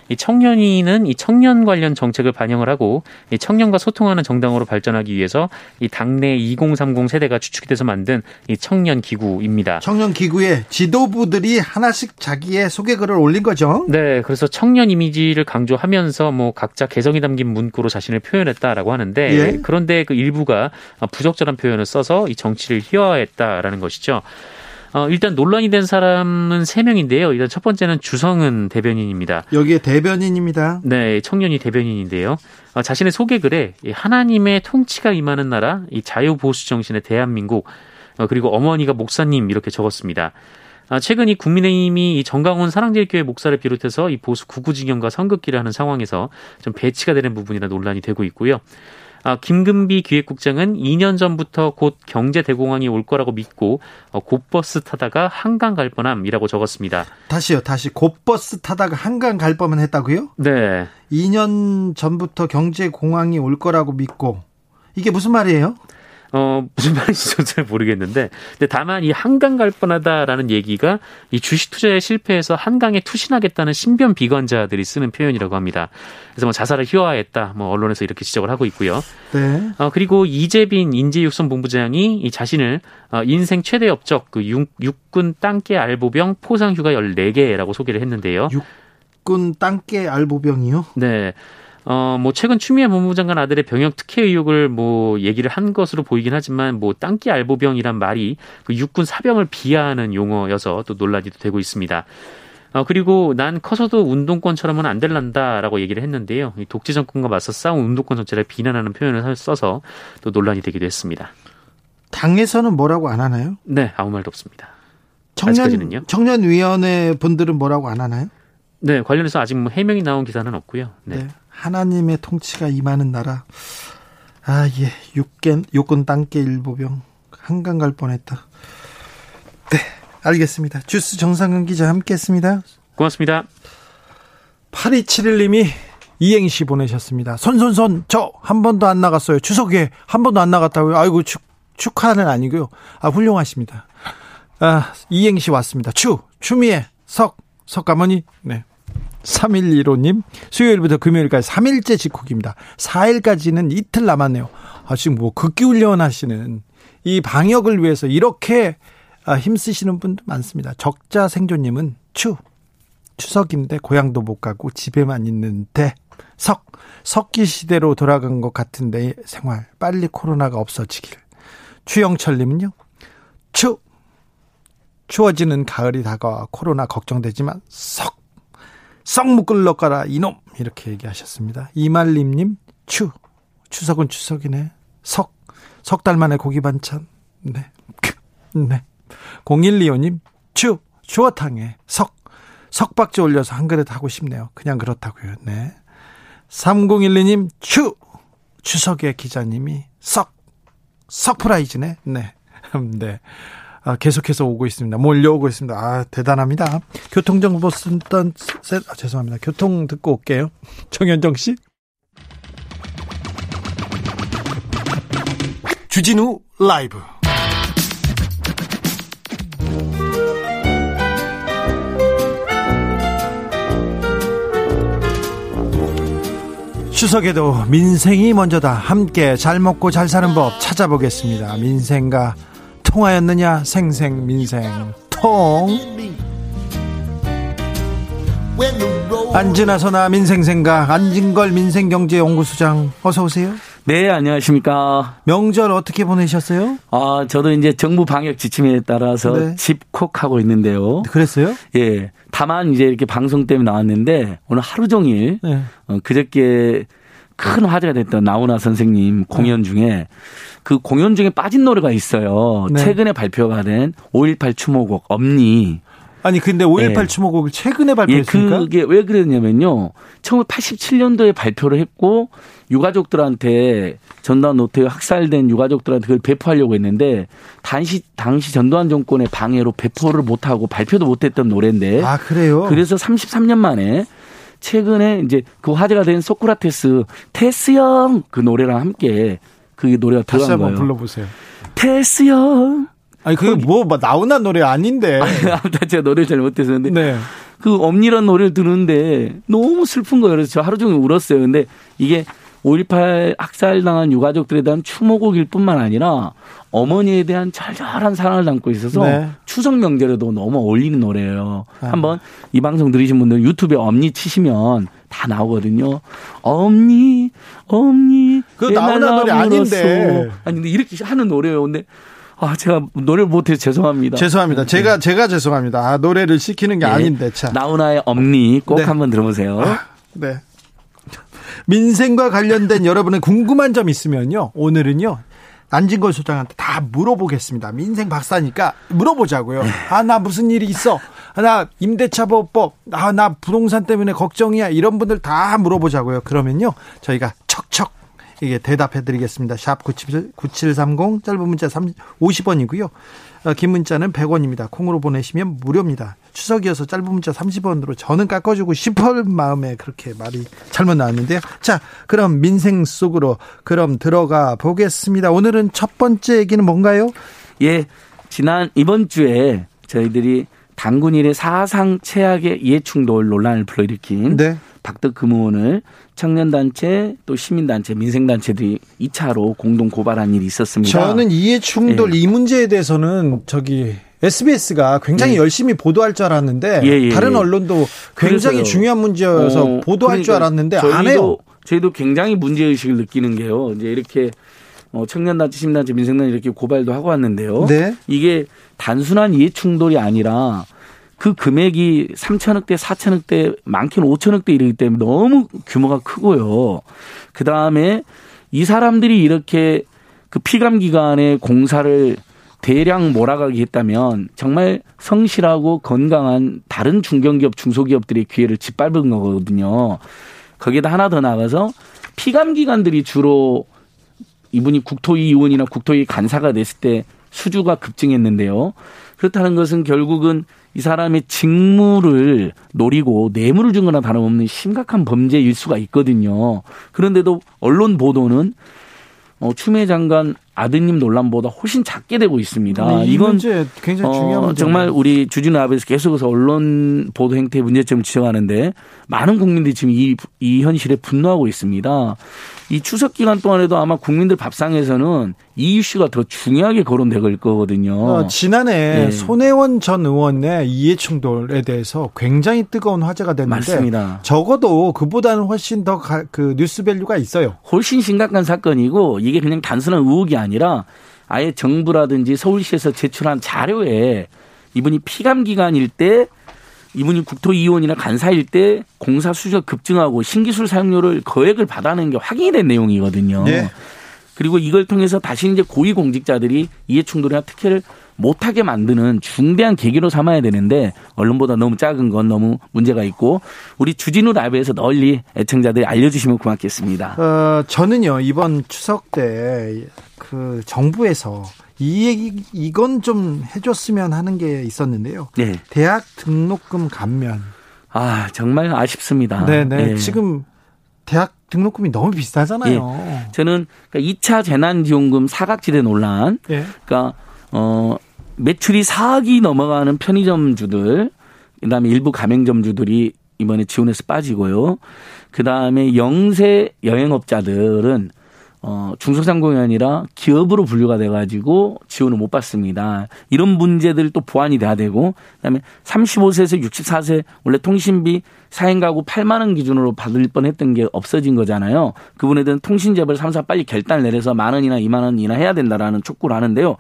[SPEAKER 4] 이 청년위는 이 청년 관련 정책을 반영을 하고 이 청년과 소통하는 정당으로 발전하기 위해서 이 당내 2030 세대가 주축이 돼서 만든 이 청년 기구입니다.
[SPEAKER 1] 청년 기구에 지도부들이 하나씩 자기의 소개글을 올린 거죠.
[SPEAKER 4] 네, 그래서 청년 이미지를 강조하면서 뭐 각자 개성이 담긴 문구로 자신을 표현했다라고 하는데 예? 그런데 그 일부가 부적절한 표현을 써서 이 정치를 희화화했다라는 것이죠. 어, 일단 논란이 된 사람은 세명인데요 일단 첫 번째는 주성은 대변인입니다.
[SPEAKER 1] 여기에 대변인입니다.
[SPEAKER 4] 네, 청년이 대변인인데요. 어, 자신의 소개글에 하나님의 통치가 임하는 나라, 이 자유보수 정신의 대한민국, 어, 그리고 어머니가 목사님 이렇게 적었습니다. 아, 최근 이 국민의힘이 이 전광훈 사랑제일교회 목사를 비롯해서 이 보수 극우 진영과 선긋기를 하는 상황에서 좀 배치가 되는 부분이라 논란이 되고 있고요. 아, 김금비 기획국장은 2년 전부터 곧 경제 대공황이 올 거라고 믿고 어, 곱버스 타다가 한강 갈 뻔함이라고 적었습니다.
[SPEAKER 1] 다시요, 다시 곱버스 타다가 한강 갈 뻔만 했다고요?
[SPEAKER 4] 네.
[SPEAKER 1] 2년 전부터 경제 공황이 올 거라고 믿고 이게 무슨 말이에요?
[SPEAKER 4] 어, 무슨 말인지 잘 모르겠는데, 근데 다만 이 한강 갈 뻔하다라는 얘기가 이 주식 투자에 실패해서 한강에 투신하겠다는 신변 비관자들이 쓰는 표현이라고 합니다. 그래서 뭐 자살을 희화했다, 뭐 언론에서 이렇게 지적을 하고 있고요. 네. 어, 그리고 이재빈 인재육성 본부장이 이 자신을 어, 인생 최대 업적 그 육, 육군 땅개 알보병 포상 휴가 14개라고 소개를 했는데요.
[SPEAKER 1] 육군 땅개 알보병이요?
[SPEAKER 4] 네. 어, 뭐, 최근 추미애 법무부 장관 아들의 병역 특혜 의혹을 뭐, 얘기를 한 것으로 보이긴 하지만, 뭐, 땅기 알보병이란 말이 그 육군 사병을 비하하는 용어여서 또 논란이 되고 있습니다. 어, 그리고 난 커서도 운동권처럼은 안 될란다라고 얘기를 했는데요. 이 독재 정권과 맞서 싸운 운동권 전체를 비난하는 표현을 써서 또 논란이 되기도 했습니다.
[SPEAKER 1] 당에서는 뭐라고 안 하나요?
[SPEAKER 4] 네, 아무 말도 없습니다.
[SPEAKER 1] 청년
[SPEAKER 4] 아직까지는요?
[SPEAKER 1] 청년위원회 분들은 뭐라고 안 하나요?
[SPEAKER 4] 네, 관련해서 아직 뭐 해명이 나온 기사는 없고요. 네.
[SPEAKER 1] 네. 하나님의 통치가 임하는 나라. 아, 예. 육견, 육군 땅개 일보병. 한강 갈 뻔했다. 네. 알겠습니다. 주스 정상근 기자 함께 했습니다.
[SPEAKER 4] 고맙습니다.
[SPEAKER 1] 8271님이 이행시 보내셨습니다. 손손손, 저 한 번도 안 나갔어요. 추석에 한 번도 안 나갔다고요. 아이고, 축, 축하는 아니고요. 아, 훌륭하십니다. 아, 이행시 왔습니다. 추, 추미애, 석, 석가모니, 네. 3115님, 수요일부터 금요일까지 3일째 직콕입니다. 4일까지는 이틀 남았네요. 아, 지금 뭐 극기 훈련 하시는 이 방역을 위해서 이렇게 아, 힘쓰시는 분도 많습니다. 적자 생존님은 추, 추석인데 고향도 못 가고 집에만 있는데 석, 석기 시대로 돌아간 것 같은데 생활 빨리 코로나가 없어지길. 추영철님은요, 추, 추워지는 가을이 다가와 코로나 걱정되지만 석, 썩 묶을러 가라 이놈 이렇게 얘기하셨습니다. 이말림님 추, 추석은 추석이네. 석, 석 달 만에 고기 반찬. 네, 네. 0125님 추, 추어탕에 석, 석박지 올려서 한 그릇 하고 싶네요. 그냥 그렇다고요. 네. 3012님 추, 추석의 기자님이 석, 석프라이즈네. 네. 네. 아, 계속해서 오고 있습니다. 몰려오고 있습니다. 아, 대단합니다. 교통정보 쓴던, 아, 죄송합니다. 교통 듣고 올게요. 정현정 씨. 주진우 라이브. 추석에도 민생이 먼저다. 함께 잘 먹고 잘 사는 법 찾아보겠습니다. 민생과 통하였느냐? 생생 민생 통. 선아 민생생각 안진걸 민생경제연구소장 어서 오세요.
[SPEAKER 5] 네, 안녕하십니까.
[SPEAKER 1] 명절 어떻게 보내셨어요?
[SPEAKER 5] 아, 저도 이제 정부 방역 지침에 따라서
[SPEAKER 1] 네.
[SPEAKER 5] 집콕하고 있는데요.
[SPEAKER 1] 그랬어요?
[SPEAKER 5] 예. 다만 이제 이렇게 방송 때문에 나왔는데 오늘 하루 종일
[SPEAKER 1] 네.
[SPEAKER 5] 어, 그저께 큰 화제가 됐던 나훈아 선생님 공연 중에 그 공연 중에 빠진 노래가 있어요.
[SPEAKER 1] 네.
[SPEAKER 5] 최근에 발표가 된 5.18 추모곡 엄니.
[SPEAKER 1] 아니 근데 5.18
[SPEAKER 5] 예.
[SPEAKER 1] 추모곡을 최근에
[SPEAKER 5] 예,
[SPEAKER 1] 발표했습니까?
[SPEAKER 5] 그게 왜 그랬냐면요. 1987년도에 발표를 했고 유가족들한테 전두환 노태우 학살된 유가족들한테 그걸 배포하려고 했는데 당시 당시 전두환 정권의 방해로 배포를 못 하고 발표도 못 했던 노래인데
[SPEAKER 1] 아 그래요?
[SPEAKER 5] 그래서 33년 만에 최근에 이제 그 화제가 된 소크라테스 테스 형 그 노래랑 함께 그 노래가
[SPEAKER 1] 다시
[SPEAKER 5] 들어간
[SPEAKER 1] 한번
[SPEAKER 5] 거예요.
[SPEAKER 1] 불러보세요.
[SPEAKER 5] 테스 형.
[SPEAKER 1] 아니 그게 뭐 나오나 노래 아닌데.
[SPEAKER 5] 아무튼 제가 노래를 잘 못해서 근데
[SPEAKER 1] 네.
[SPEAKER 5] 그 엄니란 노래를 들었는데 너무 슬픈 거예요. 그래서 저 하루 종일 울었어요. 근데 이게 5.18 학살당한 유가족들에 대한 추모곡일 뿐만 아니라 어머니에 대한 절절한 사랑을 담고 있어서
[SPEAKER 1] 네.
[SPEAKER 5] 추석 명절에도 너무 어울리는 노래예요.
[SPEAKER 1] 아.
[SPEAKER 5] 한번 이 방송 들으신 분들 유튜브에 엄니 치시면 다 나오거든요. 엄니, 엄니.
[SPEAKER 1] 나훈아
[SPEAKER 5] 날라
[SPEAKER 1] 노래 아닌데.
[SPEAKER 5] 아니 근데 이렇게 하는 노래예요. 근데 아 제가 노래를 못해서 죄송합니다.
[SPEAKER 1] 죄송합니다. 제가 제가 죄송합니다. 아, 노래를 시키는 게
[SPEAKER 5] 네.
[SPEAKER 1] 아닌데 참.
[SPEAKER 5] 나훈아의 엄니 꼭
[SPEAKER 1] 네.
[SPEAKER 5] 한번 들어보세요.
[SPEAKER 1] 네. 민생과 관련된 여러분의 궁금한 점 있으면요. 오늘은요. 안진걸 소장한테 다 물어보겠습니다. 민생 박사니까 물어보자고요. 아, 나 무슨 일이 있어. 아, 나 임대차 보호법. 아, 나 부동산 때문에 걱정이야. 이런 분들 다 물어보자고요. 그러면요. 저희가 척척 이게 대답해 드리겠습니다. 샵 9730 짧은 문자 50원이고요. 어, 긴 문자는 100원입니다. 콩으로 보내시면 무료입니다. 추석이어서 짧은 문자 30원으로 저는 깎아주고 싶을 마음에 그렇게 말이 잘못 나왔는데요. 자, 그럼 민생 속으로 그럼 들어가 보겠습니다. 오늘은 첫 번째 얘기는 뭔가요?
[SPEAKER 5] 예, 지난 이번 주에 저희들이 당군 일의 사상 최악의 이해충돌 논란을 불러일으킨
[SPEAKER 1] 네.
[SPEAKER 5] 박덕 금 의원을 청년단체 또 시민단체 민생단체들이 2차로 공동 고발한 일이 있었습니다.
[SPEAKER 1] 저는 이해 충돌
[SPEAKER 5] 예.
[SPEAKER 1] 이 문제에 대해서는 저기 SBS가 굉장히
[SPEAKER 5] 예.
[SPEAKER 1] 열심히 보도할 줄 알았는데
[SPEAKER 5] 예, 예,
[SPEAKER 1] 다른
[SPEAKER 5] 예.
[SPEAKER 1] 언론도 굉장히
[SPEAKER 5] 그래서요.
[SPEAKER 1] 중요한 문제여서
[SPEAKER 5] 어,
[SPEAKER 1] 보도할 줄
[SPEAKER 5] 그러니까
[SPEAKER 1] 알았는데
[SPEAKER 5] 저희도,
[SPEAKER 1] 안 해요.
[SPEAKER 5] 저희도 굉장히 문제 의식을 느끼는 게요. 이제 이렇게 어, 청년단체, 시민단체, 민생단체 이렇게 고발도 하고 왔는데요.
[SPEAKER 1] 네.
[SPEAKER 5] 이게 단순한 이해 충돌이 아니라 그 금액이 3천억대, 4천억대, 많게는 5천억대 이르기 때문에 너무 규모가 크고요. 그 다음에 이 사람들이 이렇게 그 피감 기관의 공사를 대량 몰아가게 했다면 정말 성실하고 건강한 다른 중견기업, 중소기업들의 기회를 짓밟은 거거든요. 거기에다 하나 더 나가서 피감 기관들이 주로 이분이 국토위 의원이나 국토위 간사가 됐을 때 수주가 급증했는데요. 그렇다는 것은 결국은 이 사람의 직무를 노리고 뇌물을 준 거나 다름없는 심각한 범죄일 수가 있거든요. 그런데도 언론 보도는 어, 추미애 장관 아드님 논란보다 훨씬 작게 되고 있습니다.
[SPEAKER 1] 네, 이건 문제 굉장히 중요한
[SPEAKER 5] 어,
[SPEAKER 1] 문제.
[SPEAKER 5] 정말 우리 주진우 앞에서 계속해서 언론 보도 행태의 문제점을 지적하는데 많은 국민들이 지금 이, 이 현실에 분노하고 있습니다. 이 추석 기간 동안에도 아마 국민들 밥상에서는 이 이슈가 더 중요하게 거론될 거거든요.
[SPEAKER 1] 어, 지난해
[SPEAKER 5] 네.
[SPEAKER 1] 손혜원 전 의원의 이해충돌에 대해서 굉장히 뜨거운 화제가 됐는데
[SPEAKER 5] 맞습니다.
[SPEAKER 1] 적어도 그보다는 훨씬 더 그 news value가 있어요.
[SPEAKER 5] 훨씬 심각한 사건이고 이게 그냥 단순한 의혹이 아니라 아예 정부라든지 서울시에서 제출한 자료에 이분이 피감 기관일 때 이분이 국토이원이나 간사일 때 공사 수주가 급증하고 신기술 사용료를 거액을 받아내는 게 확인이 된 내용이거든요.
[SPEAKER 1] 네.
[SPEAKER 5] 그리고 이걸 통해서 다시 이제 고위 공직자들이 이해 충돌이나 특혜를 못하게 만드는 중대한 계기로 삼아야 되는데 언론보다 너무 작은 건 너무 문제가 있고 우리 주진우 라이브에서 널리 애청자들이 알려주시면 고맙겠습니다.
[SPEAKER 1] 어, 저는요 이번 추석 때 그 정부에서 이 얘기 이건 좀 해줬으면 하는 게 있었는데요.
[SPEAKER 5] 네.
[SPEAKER 1] 대학 등록금 감면.
[SPEAKER 5] 아 정말 아쉽습니다.
[SPEAKER 1] 네네.
[SPEAKER 5] 예.
[SPEAKER 1] 지금 대학 등록금이 너무 비싸잖아요.
[SPEAKER 5] 저는 그러니까 2차 재난지원금 사각지대 논란,
[SPEAKER 1] 예.
[SPEAKER 5] 그러니까 어 매출이 4억이 넘어가는 편의점주들, 그다음에 일부 가맹점주들이 이번에 지원해서 빠지고요. 그다음에 영세 여행업자들은 어, 중소상공이 아니라 기업으로 분류가 돼가지고 지원을 못 받습니다. 이런 문제들 또 보완이 돼야 되고, 그 다음에 35세에서 64세 원래 통신비 사행 가구 8만 원 기준으로 받을 뻔 했던 게 없어진 거잖아요. 그분에들은 통신재벌 3사 빨리 결단을 내려서 만 원이나 2만 원이나 해야 된다라는 촉구를 하는데요.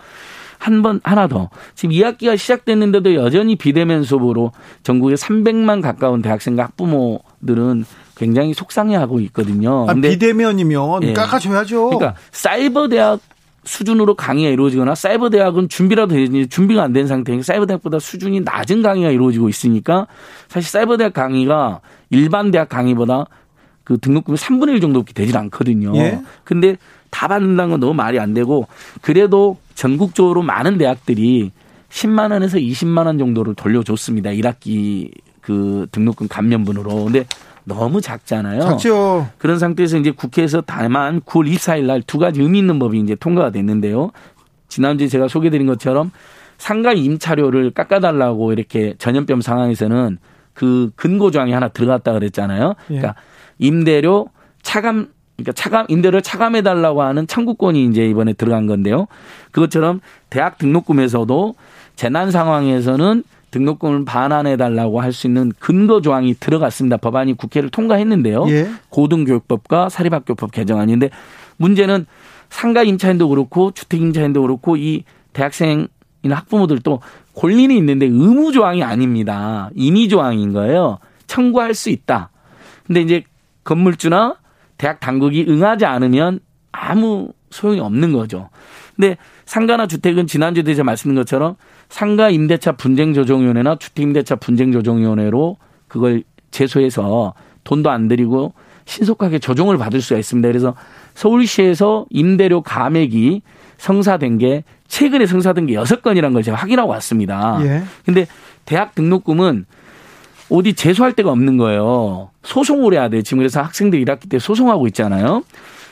[SPEAKER 5] 한 번 하나 더 지금 2학기가 시작됐는데도 여전히 비대면 수업으로 전국에 300만 가까운 대학생과 학부모들은 굉장히 속상해하고 있거든요.
[SPEAKER 1] 아,
[SPEAKER 5] 근데
[SPEAKER 1] 비대면이면
[SPEAKER 5] 예.
[SPEAKER 1] 깎아줘야죠.
[SPEAKER 5] 그러니까 사이버 대학 수준으로 강의가 이루어지거나 사이버 대학은 준비라도 되지 준비가 안 된 상태니까 사이버 대학보다 수준이 낮은 강의가 이루어지고 있으니까 사실 사이버 대학 강의가 일반 대학 강의보다 그 등록금이 3분의 1 정도밖에 되질 않거든요.
[SPEAKER 1] 예.
[SPEAKER 5] 근데 다 받는다는 건 너무 말이 안 되고 그래도 전국적으로 많은 대학들이 10만 원에서 20만 원 정도를 돌려줬습니다. 1학기 그 등록금 감면분으로. 근데 너무 작잖아요.
[SPEAKER 1] 작죠.
[SPEAKER 5] 그런 상태에서 이제 국회에서 다만 9월 24일 날 두 가지 의미 있는 법이 이제 통과가 됐는데요. 지난주에 제가 소개드린 것처럼 상가 임차료를 깎아달라고 이렇게 전염병 상황에서는 그 근고 조항이 하나 들어갔다 그랬잖아요.
[SPEAKER 1] 예.
[SPEAKER 5] 그러니까 임대료 차감 그러니까 차감 임대료를 차감해 달라고 하는 청구권이 이제 이번에 들어간 건데요. 그것처럼 대학 등록금에서도 재난 상황에서는 등록금을 반환해 달라고 할 수 있는 근거 조항이 들어갔습니다. 법안이 국회를 통과했는데요.
[SPEAKER 1] 예.
[SPEAKER 5] 고등교육법과 사립학교법 개정안인데 문제는 상가 임차인도 그렇고 주택 임차인도 그렇고 이 대학생이나 학부모들도 권리는 있는데 의무 조항이 아닙니다. 임의 조항인 거예요. 청구할 수 있다. 근데 이제 건물주나 대학 당국이 응하지 않으면 아무 소용이 없는 거죠. 근데 상가나 주택은 지난주에 제가 말씀드린 것처럼 상가 임대차 분쟁 조정위원회나 주택 임대차 분쟁 조정위원회로 그걸 제소해서 돈도 안 들이고 신속하게 조정을 받을 수가 있습니다. 그래서 서울시에서 임대료 감액이 성사된 게 최근에 성사된 게 여섯 건이라는 걸 제가 확인하고 왔습니다.
[SPEAKER 1] 예.
[SPEAKER 5] 근데 대학 등록금은 어디 제소할 데가 없는 거예요. 소송을 해야 돼요. 지금 그래서 학생들이 1학기 때 소송하고 있잖아요.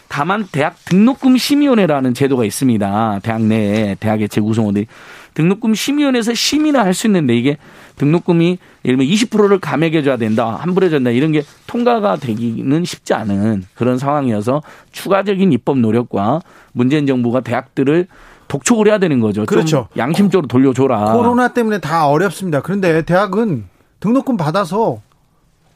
[SPEAKER 5] 다만 대학 등록금 심의원회라는 제도가 있습니다. 대학 내에 대학의 재구성원들이 등록금 심의원에서 심의를 할수 있는데 이게 등록금이 예를 들면 20%를 감액해 줘야 된다. 환불해 준다. 이런 게 통과가 되기는 쉽지 않은 그런 상황이어서 추가적인 입법 노력과 문재인 정부가 대학들을 독촉을 해야 되는 거죠. 좀
[SPEAKER 1] 그렇죠.
[SPEAKER 5] 양심적으로 돌려줘라.
[SPEAKER 1] 코로나 때문에 다 어렵습니다. 그런데 대학은 등록금 받아서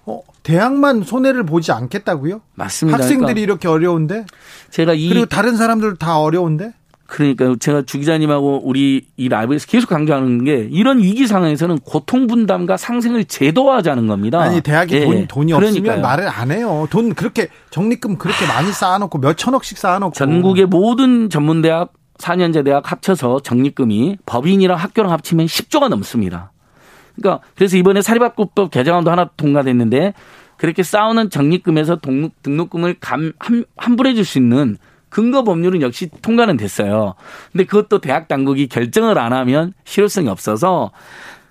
[SPEAKER 1] 어, 대학만 손해를 보지 않겠다고요?
[SPEAKER 5] 맞습니다.
[SPEAKER 1] 학생들이
[SPEAKER 5] 그러니까
[SPEAKER 1] 이렇게 어려운데
[SPEAKER 5] 제가 이
[SPEAKER 1] 그리고 다른 사람들 다 어려운데
[SPEAKER 5] 그러니까 제가 주 기자님하고 우리 이 라이브에서 계속 강조하는 게 이런 위기 상황에서는 고통 분담과 상생을 제도화하자는 겁니다.
[SPEAKER 1] 아니 대학이
[SPEAKER 5] 예.
[SPEAKER 1] 돈, 돈이 없으면
[SPEAKER 5] 그러니까요.
[SPEAKER 1] 말을 안 해요. 돈 그렇게 적립금 그렇게 많이 쌓아놓고 몇 천억씩 쌓아놓고
[SPEAKER 5] 전국의 모든 전문대학 4년제 대학 합쳐서 적립금이 법인이랑 학교랑 합치면 10조가 넘습니다. 그러니까 그래서 이번에 사립학교법 개정안도 하나 통과됐는데 그렇게 쌓아놓은 적립금에서 동- 등록금을 감, 함, 환불해 줄 수 있는 근거 법률은 역시 통과는 됐어요. 근데 그것도 대학 당국이 결정을 안 하면 실효성이 없어서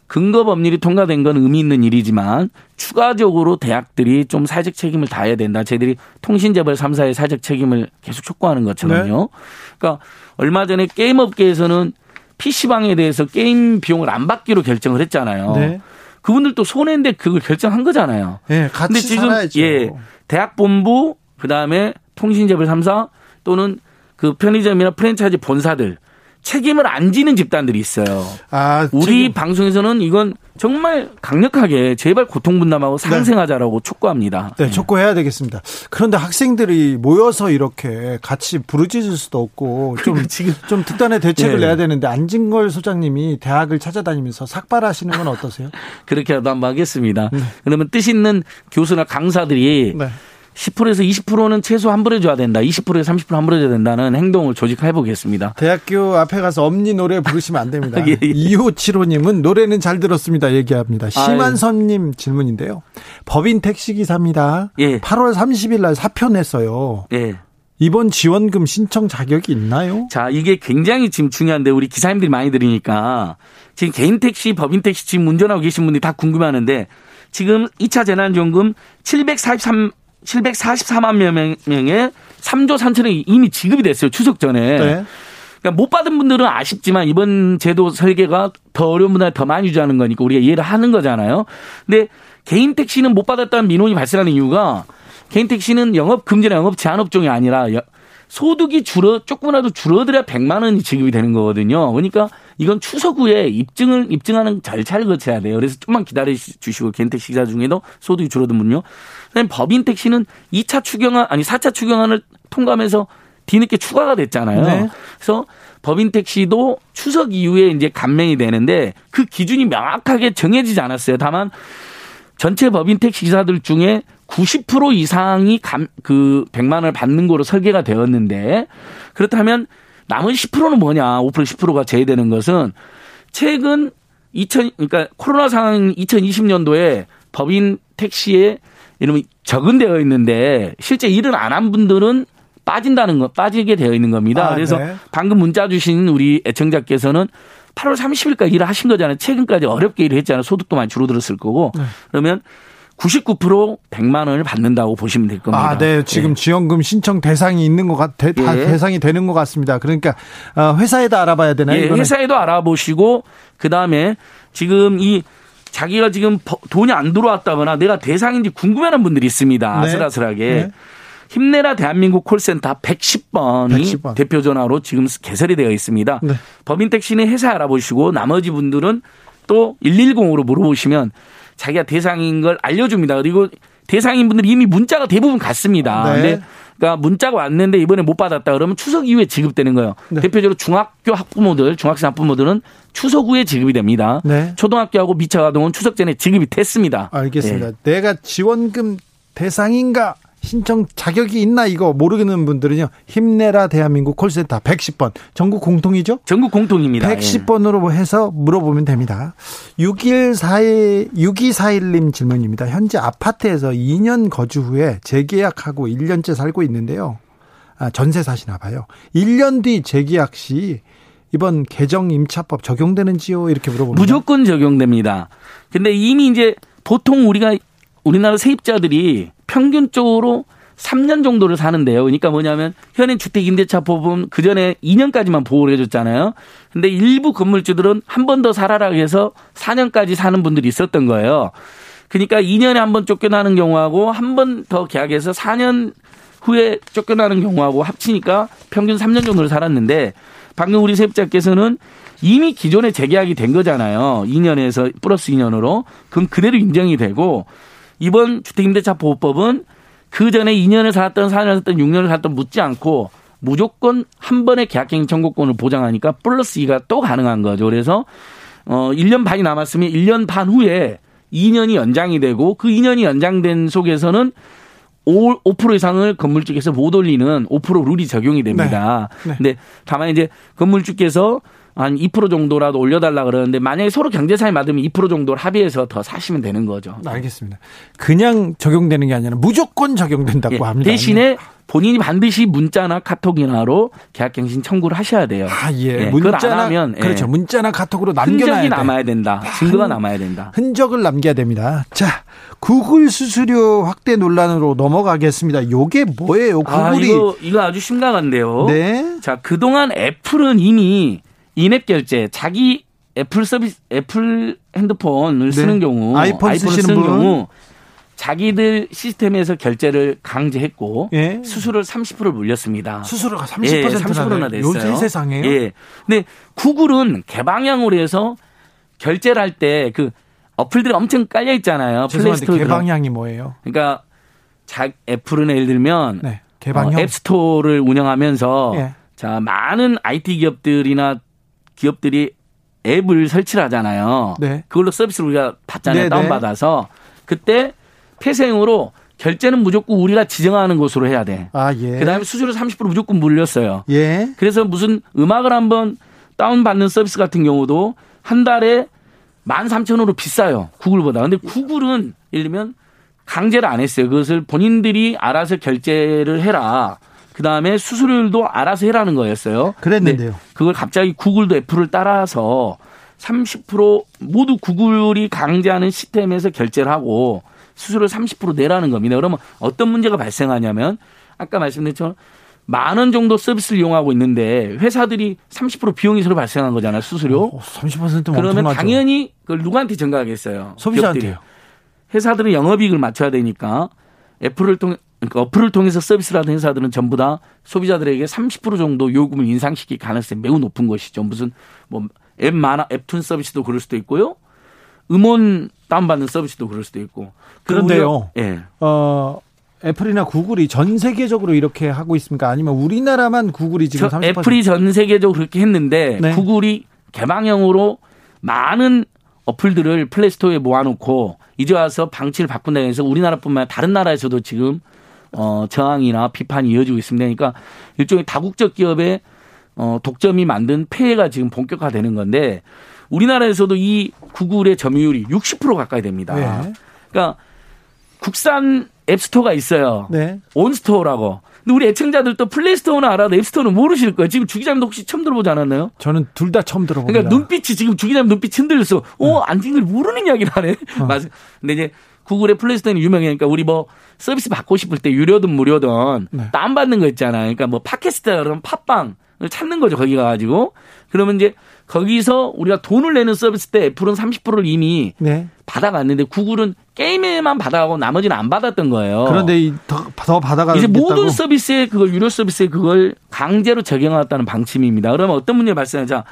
[SPEAKER 5] 근거 법률이 통과된 건 의미 있는 일이지만 추가적으로 대학들이 좀 사회적 책임을 다해야 된다. 저희들이 통신재벌 3사의 사회적 책임을 계속 촉구하는 것처럼요. 그러니까 얼마 전에 게임 업계에서는 PC방에 대해서 게임 비용을 안 받기로 결정을 했잖아요.
[SPEAKER 1] 네.
[SPEAKER 5] 그분들도 손해인데 그걸 결정한 거잖아요.
[SPEAKER 1] 예, 같이
[SPEAKER 5] 근데 지금
[SPEAKER 1] 살아야죠.
[SPEAKER 5] 예, 대학 본부 그다음에 통신재벌 3사 또는 그 편의점이나 프랜차이즈 본사들 책임을 안 지는 집단들이 있어요.
[SPEAKER 1] 아,
[SPEAKER 5] 우리
[SPEAKER 1] 지금
[SPEAKER 5] 방송에서는 이건 정말 강력하게 제발 고통 분담하고 상생하자라고 촉구합니다.
[SPEAKER 1] 네, 촉구해야 되겠습니다. 그런데 학생들이 모여서 이렇게 같이 부르짖을 수도 없고 좀,
[SPEAKER 5] 지금-
[SPEAKER 1] 좀 특단의 대책을
[SPEAKER 5] 네.
[SPEAKER 1] 내야 되는데 안진걸 소장님이 대학을 찾아다니면서 삭발하시는 건 어떠세요?
[SPEAKER 5] 그렇게라도 한번 하겠습니다. 그러면 뜻 있는 교수나 강사들이
[SPEAKER 1] 네.
[SPEAKER 5] 10%에서 20%는 최소 환불해 줘야 된다. 20%에서 30% 환불해 줘야 된다는 행동을 조직해 보겠습니다.
[SPEAKER 1] 대학교 앞에 가서 엄니 노래 부르시면 안 됩니다.
[SPEAKER 5] 예, 예.
[SPEAKER 1] 2575님은 노래는 잘 들었습니다. 얘기합니다. 심한선님 질문인데요. 법인 택시기사입니다.
[SPEAKER 5] 예.
[SPEAKER 1] 8월 30일 날 사표 냈어요.
[SPEAKER 5] 예.
[SPEAKER 1] 이번 지원금 신청 자격이 있나요?
[SPEAKER 5] 자, 이게 굉장히 지금 중요한데 우리 기사님들이 많이 들으니까 지금 개인 택시, 법인 택시 지금 운전하고 계신 분들이 다 궁금해하는데 지금 2차 재난지원금 743 744만 명의 3조 3천억이 이미 지급이 됐어요. 추석 전에.
[SPEAKER 1] 네.
[SPEAKER 5] 그러니까 못 받은 분들은 아쉽지만 이번 제도 설계가 더 어려운 분들 더 많이 유지하는 거니까 우리가 이해를 하는 거잖아요. 근데 개인 택시는 못 받았다는 민원이 발생하는 이유가 개인 택시는 영업 금지나 영업 제한 업종이 아니라 여- 소득이 줄어 조금이라도 줄어들어야 100만 원이 지급이 되는 거거든요. 그러니까 이건 추석 후에 입증을 입증하는 절차를 거쳐야 돼요. 그래서 좀만 기다려 주시고 개인 택시 기사 중에도 소득이 줄어든 분요. 그다음에 법인 택시는 2차 추경안 아니 4차 추경안을 통과하면서 뒤늦게 추가가 됐잖아요.
[SPEAKER 1] 네.
[SPEAKER 5] 그래서 법인 택시도 추석 이후에 이제 감면이 되는데 그 기준이 명확하게 정해지지 않았어요. 다만 전체 법인 택시 기사들 중에 90% 이상이 감, 그 100만 원을 받는 거로 설계가 되었는데 그렇다면 남은 10%는 뭐냐? 5% 10%가 제외되는 것은 최근 2000 그러니까 코로나 상황 2020년도에 법인 택시에 이름이 적은되어 있는데 실제 일을 안 한 분들은 빠진다는 거 빠지게 되어 있는 겁니다.
[SPEAKER 1] 아,
[SPEAKER 5] 그래서
[SPEAKER 1] 네.
[SPEAKER 5] 방금 문자 주신 우리 애청자께서는 8월 30일까지 일을 하신 거잖아요. 최근까지 어렵게 일을 했잖아요. 소득도 많이 줄어들었을 거고.
[SPEAKER 1] 네.
[SPEAKER 5] 그러면 99% 100만 원을 받는다고 보시면 될 겁니다.
[SPEAKER 1] 아, 네. 지금
[SPEAKER 5] 예.
[SPEAKER 1] 지원금 신청 대상이 있는 것 같, 대, 다
[SPEAKER 5] 예.
[SPEAKER 1] 대상이 되는 것 같습니다. 그러니까 어, 회사에다 알아봐야 되나요?
[SPEAKER 5] 예? 회사에도 알아보시고 그다음에 지금 이 자기가 지금 버- 돈이 안 들어왔다거나 내가 대상인지 궁금해하는 분들이 있습니다.
[SPEAKER 1] 네.
[SPEAKER 5] 아슬아슬하게.
[SPEAKER 1] 네.
[SPEAKER 5] 힘내라 대한민국 콜센터 110번이
[SPEAKER 1] 110번.
[SPEAKER 5] 대표 전화로 지금 개설이 되어 있습니다.
[SPEAKER 1] 네.
[SPEAKER 5] 법인 택시는 회사 알아보시고 나머지 분들은 또 110으로 물어보시면 자기가 대상인 걸 알려줍니다. 그리고 대상인 분들이 이미 문자가 대부분 갔습니다.
[SPEAKER 1] 네.
[SPEAKER 5] 근데 그러니까 문자가 왔는데 이번에 못 받았다 그러면 추석 이후에 지급되는 거예요.
[SPEAKER 1] 네.
[SPEAKER 5] 대표적으로 중학교 학부모들, 중학생 학부모들은 추석 후에 지급이 됩니다.
[SPEAKER 1] 네.
[SPEAKER 5] 초등학교하고 미차 아동은 추석 전에 지급이 됐습니다.
[SPEAKER 1] 알겠습니다.
[SPEAKER 5] 예.
[SPEAKER 1] 내가 지원금 대상인가 신청 자격이 있나 이거 모르겠는 분들은요. 힘내라 대한민국 콜센터 110번 전국 공통이죠?
[SPEAKER 5] 전국 공통입니다. 예.
[SPEAKER 1] 110번으로 해서 물어보면 됩니다. 6141 6241님 질문입니다. 현재 아파트에서 2년 거주 후에 재계약하고 1년째 살고 있는데요. 아, 전세 사시나 봐요. 1년 뒤 재계약 시 이번 개정 임차법 적용되는지요? 이렇게 물어봅니다.
[SPEAKER 5] 무조건 적용됩니다. 근데 이미 이제 보통 우리가 우리나라 세입자들이 평균적으로 3년 정도를 사는데요. 그러니까 뭐냐면 현행 주택 임대차법은 그 전에 2년까지만 보호를 해줬잖아요. 근데 일부 건물주들은 한 번 더 살아라 해서 4년까지 사는 분들이 있었던 거예요. 그러니까 2년에 한 번 쫓겨나는 경우하고 한 번 더 계약해서 4년 후에 쫓겨나는 경우하고 합치니까 평균 3년 정도를 살았는데 방금 우리 세입자께서는 이미 기존에 재계약이 된 거잖아요. 2년에서 플러스 2년으로. 그럼 그대로 인정이 되고 이번 주택임대차 보호법은 그 전에 2년을 살았던 4년을 살았던 6년을 살았던 묻지 않고 무조건 한 번에 계약갱신 청구권을 보장하니까 플러스 2가 또 가능한 거죠. 그래서 어 1년 반이 남았으면 1년 반 후에 2년이 연장이 되고 그 2년이 연장된 속에서 는 5, 5% 이상을 건물주께서 못 올리는 5% 룰이 적용이 됩니다.
[SPEAKER 1] 네. 네.
[SPEAKER 5] 근데 다만 이제 건물주께서 한 2% 정도라도 올려달라 그러는데 만약에 서로 경제사에 맞으면 2% 정도를 합의해서 더 사시면 되는 거죠.
[SPEAKER 1] 알겠습니다. 그냥 적용되는 게 아니라 무조건 적용된다고
[SPEAKER 5] 예,
[SPEAKER 1] 합니다.
[SPEAKER 5] 대신에 본인이 반드시 문자나 카톡이나로 계약갱신 청구를 하셔야 돼요.
[SPEAKER 1] 아, 예.
[SPEAKER 5] 예,
[SPEAKER 1] 문자나
[SPEAKER 5] 하면, 예.
[SPEAKER 1] 그렇죠. 문자나 카톡으로 남겨놔야
[SPEAKER 5] 흔적이
[SPEAKER 1] 돼.
[SPEAKER 5] 남아야 된다. 증거가 남아야 된다.
[SPEAKER 1] 흔적을 남겨야 됩니다. 자, 구글 수수료 확대 논란으로 넘어가겠습니다. 요게 뭐예요?
[SPEAKER 5] 아,
[SPEAKER 1] 구글이
[SPEAKER 5] 이거, 이거 아주 심각한데요.
[SPEAKER 1] 네.
[SPEAKER 5] 자, 그동안 애플은 이미 in-app 결제, 자기 애플 서비스, 애플 핸드폰을 쓰는 경우,
[SPEAKER 1] 네. 아이폰
[SPEAKER 5] 아이폰을
[SPEAKER 1] 쓰시는
[SPEAKER 5] 쓰는
[SPEAKER 1] 분.
[SPEAKER 5] 경우, 자기들 시스템에서 결제를 강제했고,
[SPEAKER 1] 예.
[SPEAKER 5] 수수료를 30%를 물렸습니다.
[SPEAKER 1] 수수료가 30%나
[SPEAKER 5] 예, 30%나 됐어요.
[SPEAKER 1] 요새 세상에요?
[SPEAKER 5] 예. 근데 구글은 개방형으로 해서 결제를 할 때 그 어플들이 엄청 깔려 있잖아요. 플레이스토어
[SPEAKER 1] 개방형이 뭐예요?
[SPEAKER 5] 그러니까 자 애플은 예를 들면
[SPEAKER 1] 네. 개방형.
[SPEAKER 5] 어, 앱스토어를 운영하면서
[SPEAKER 1] 예.
[SPEAKER 5] 자 많은 IT 기업들이나 기업들이 앱을 설치를 하잖아요.
[SPEAKER 1] 네.
[SPEAKER 5] 그걸로 서비스를 우리가 받잖아요.
[SPEAKER 1] 네, 네.
[SPEAKER 5] 다운받아서 그때 폐쇄형으로 결제는 무조건 우리가 지정하는 곳으로 해야 돼.
[SPEAKER 1] 아, 예.
[SPEAKER 5] 그 다음에 수수료 30% 무조건 물렸어요.
[SPEAKER 1] 예.
[SPEAKER 5] 그래서 무슨 음악을 한번 다운받는 서비스 같은 경우도 한 달에 13,000원으로 비싸요. 구글보다. 근데 구글은 예를 들면 강제를 안 했어요. 그것을 본인들이 알아서 결제를 해라. 그 다음에 수수료도 알아서 해라는 거였어요.
[SPEAKER 1] 그랬는데요.
[SPEAKER 5] 근데 그걸 갑자기 구글도 애플을 따라서 30% 모두 구글이 강제하는 시스템에서 결제를 하고 수수료 30% 내라는 겁니다. 그러면 어떤 문제가 발생하냐면 아까 말씀드린 것처럼 만 원 정도 서비스를 이용하고 있는데 회사들이 30% 비용이 서로 발생한 거잖아요. 수수료.
[SPEAKER 1] 어, 30%면
[SPEAKER 5] 그러면
[SPEAKER 1] 엄청나죠.
[SPEAKER 5] 당연히 그걸 누구한테 전가하겠어요?
[SPEAKER 1] 소비자한테요.
[SPEAKER 5] 기업들이. 회사들은 영업이익을 맞춰야 되니까 애플을 통해 그러니까 어플을 통해서 서비스를 하는 회사들은 전부 다 소비자들에게 30% 정도 요금을 인상시킬 가능성이 매우 높은 것이죠. 무슨 뭐 앱 만화 앱툰 서비스도 그럴 수도 있고요. 음원 다운받는 서비스도 그럴 수도 있고.
[SPEAKER 1] 그런데요.
[SPEAKER 5] 예.
[SPEAKER 1] 어, 애플이나 구글이 전 세계적으로 이렇게 하고 있습니까? 아니면 우리나라만 구글이 지금 저30%
[SPEAKER 5] 애플이 전 세계적으로 그렇게 했는데
[SPEAKER 1] 네.
[SPEAKER 5] 구글이 개방형으로 많은 어플들을 플레이스토어에 모아놓고 이제 와서 방치를 바꾼다 해서 우리나라뿐만 아니라 다른 나라에서도 지금 어 저항이나 비판이 이어지고 있습니다. 그러니까 일종의 다국적 기업의 어 독점이 만든 폐해가 지금 본격화되는 건데 우리나라에서도 이 구글의 점유율이 60% 가까이 됩니다.
[SPEAKER 1] 네.
[SPEAKER 5] 그러니까 국산 앱스토어가 있어요.
[SPEAKER 1] 네.
[SPEAKER 5] 원스토어라고. 근데 우리 애청자들도 플레이스토어는 알아도 원스토어는 모르실 거예요. 지금 주기자님도 혹시 처음 들어보지 않았나요?
[SPEAKER 1] 저는 둘 다 처음 들어봅니다.
[SPEAKER 5] 그러니까 눈빛이 지금 주기자님 눈빛 흔들렸어. 어, 안진걸 모르는 이야기를 하네. 맞아. 근데 이제 구글의 플레이스토어는 유명하니까 우리 뭐 서비스 받고 싶을 때 유료든 무료든
[SPEAKER 1] 네.
[SPEAKER 5] 다운받는 거 있잖아요. 그러니까 뭐 팟캐스트 그러면 팟빵을 찾는 거죠. 거기 가가지고. 그러면 이제 거기서 우리가 돈을 내는 서비스 때 애플은 30%를 이미
[SPEAKER 1] 네.
[SPEAKER 5] 받아갔는데 구글은 게임에만 받아가고 나머지는 안 받았던 거예요.
[SPEAKER 1] 그런데 이 더, 더 받아가겠다고
[SPEAKER 5] 이제 모든 서비스에 그걸 유료 서비스에 그걸 강제로 적용하겠다는 방침입니다. 그러면 어떤 문제가 발생하자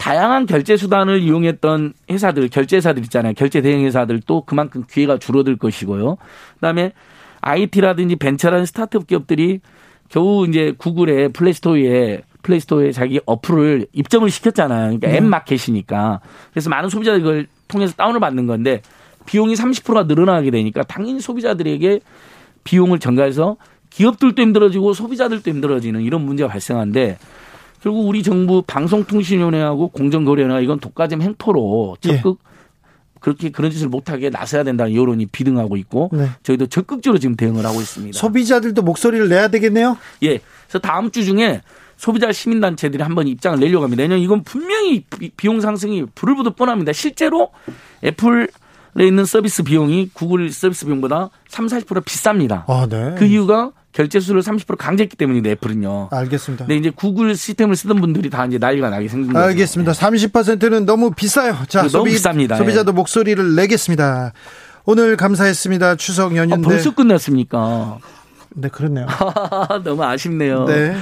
[SPEAKER 5] 다양한 결제 수단을 이용했던 회사들, 결제 회사들 있잖아요. 결제 대행 회사들도 그만큼 기회가 줄어들 것이고요. 그다음에 IT라든지 벤처라는 스타트업 기업들이 겨우 이제 구글의 플레이스토어에 플레이스토어에 자기 어플을 입점을 시켰잖아요. 그러니까 앱 마켓이니까. 그래서 많은 소비자들이 그걸 통해서 다운을 받는 건데 비용이 30%가 늘어나게 되니까 당연히 소비자들에게 비용을 전가해서 기업들도 힘들어지고 소비자들도 힘들어지는 이런 문제가 발생하는데 결국 우리 정부 방송통신위원회하고 공정거래위원회가 이건 독과점 행포로 적극 그렇게 그런 짓을 못하게 나서야 된다는 여론이 비등하고 있고
[SPEAKER 1] 네.
[SPEAKER 5] 저희도 적극적으로 지금 대응을 하고 있습니다.
[SPEAKER 1] 소비자들도 목소리를 내야 되겠네요.
[SPEAKER 5] 예. 그래서 다음 주 중에 소비자 시민단체들이 한번 입장을 내려고 합니다. 왜냐하면 이건 분명히 비- 비용 상승이 불을 보듯 뻔합니다. 실제로 애플에 있는 서비스 비용이 구글 서비스 비용보다 3, 40% 비쌉니다.
[SPEAKER 1] 아, 네.
[SPEAKER 5] 그 이유가 결제 수를 30% 강제했기 때문인데 애플은요.
[SPEAKER 1] 알겠습니다.
[SPEAKER 5] 근데 이제 구글 시스템을 쓰던 분들이 다 이제 난리가 나게 생긴 거죠.
[SPEAKER 1] 알겠습니다. 30%는 너무 비싸요. 자,
[SPEAKER 5] 너무 비쌉니다.
[SPEAKER 1] 소비자도 목소리를 내겠습니다. 오늘 감사했습니다. 추석
[SPEAKER 5] 아,
[SPEAKER 1] 연휴인데.
[SPEAKER 5] 벌써 끝났습니까?
[SPEAKER 1] 네, 그렇네요.
[SPEAKER 5] 너무 아쉽네요.
[SPEAKER 1] 네.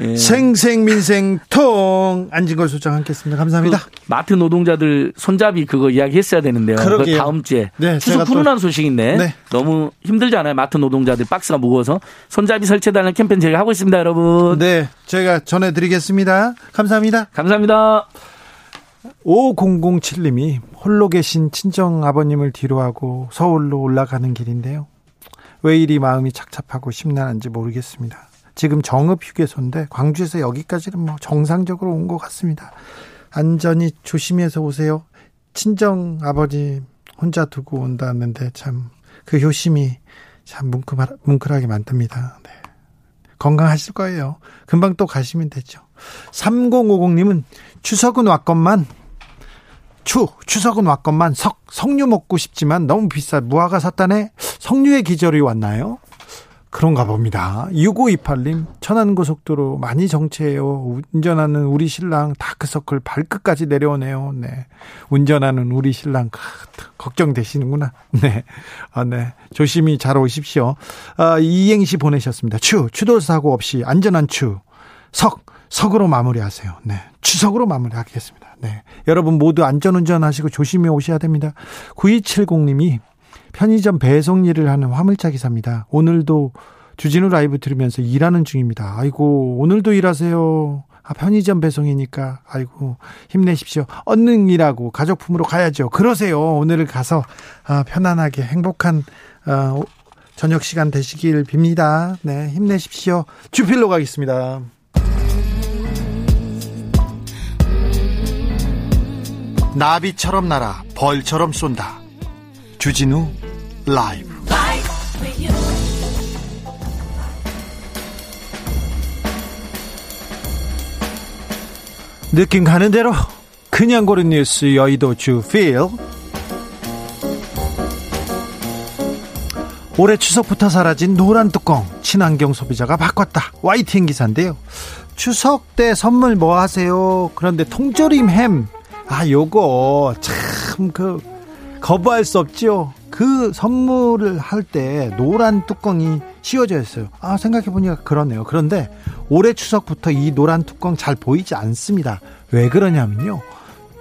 [SPEAKER 5] 예.
[SPEAKER 1] 생생민생통 안진걸 소장 함께했습니다. 감사합니다.
[SPEAKER 5] 그 마트 노동자들 손잡이 그거 이야기했어야 되는데요. 그. 다음 주에
[SPEAKER 1] 네,
[SPEAKER 5] 추석
[SPEAKER 1] 또-
[SPEAKER 5] 훈훈한 소식인데
[SPEAKER 1] 네.
[SPEAKER 5] 너무 힘들잖아요. 마트 노동자들 박스가 무거워서 손잡이 설치해달라는 캠페인 제가 하고 있습니다, 여러분.
[SPEAKER 1] 네, 제가 전해드리겠습니다. 감사합니다.
[SPEAKER 5] 감사합니다.
[SPEAKER 1] 5007님이 홀로 계신 친정 아버님을 뒤로하고 서울로 올라가는 길인데요. 왜 이리 마음이 착잡하고 심란한지 모르겠습니다. 지금 정읍 휴게소인데 광주에서 여기까지는 뭐 정상적으로 온 것 같습니다. 안전히 조심해서 오세요. 친정 아버지 혼자 두고 온다는데 참 그 효심이 참 뭉클하, 뭉클하게 만듭니다. 네. 건강하실 거예요. 금방 또 가시면 되죠. 3050님은 추석은 왔건만 추 추석은 왔건만 석 석류 먹고 싶지만 너무 비싸 무화과 샀다네 석류의 기절이 왔나요? 그런가 봅니다. 6528님 천안고속도로 많이 정체해요. 운전하는 우리 신랑 다크서클 발끝까지 내려오네요. 네 운전하는 우리 신랑 크, 걱정되시는구나. 네, 아, 네 조심히 잘 오십시오. 아, 이행시 보내셨습니다. 추 추돌 사고 없이 안전한 추 석, 석으로 마무리하세요. 네. 추석으로 마무리하겠습니다. 네. 여러분 모두 안전운전 하시고 조심히 오셔야 됩니다. 9270님이 편의점 배송 일을 하는 화물차 기사입니다. 오늘도 주진우 라이브 들으면서 일하는 중입니다. 아이고, 오늘도 일하세요. 아, 편의점 배송이니까, 아이고, 힘내십시오. 얼른 일하고 가족품으로 가야죠. 그러세요. 오늘 가서, 아, 편안하게 행복한, 어, 저녁 시간 되시길 빕니다. 네, 힘내십시오. 주필로 가겠습니다. 나비처럼 날아 벌처럼 쏜다. 주진우 라이브. 느낌 가는 대로 그냥 고른 뉴스 여의도 주필. 올해 추석부터 사라진 노란 뚜껑 친환경 소비자가 바꿨다. YTN 기사인데요. 추석 때 선물 뭐 하세요? 그런데 통조림 햄. 아, 요거 참그 거부할 수 없죠. 그 선물을 할 때 노란 뚜껑이 씌워져 있어요. 아, 생각해 보니까 그러네요. 그런데 올해 추석부터 이 노란 뚜껑 잘 보이지 않습니다. 왜 그러냐면요.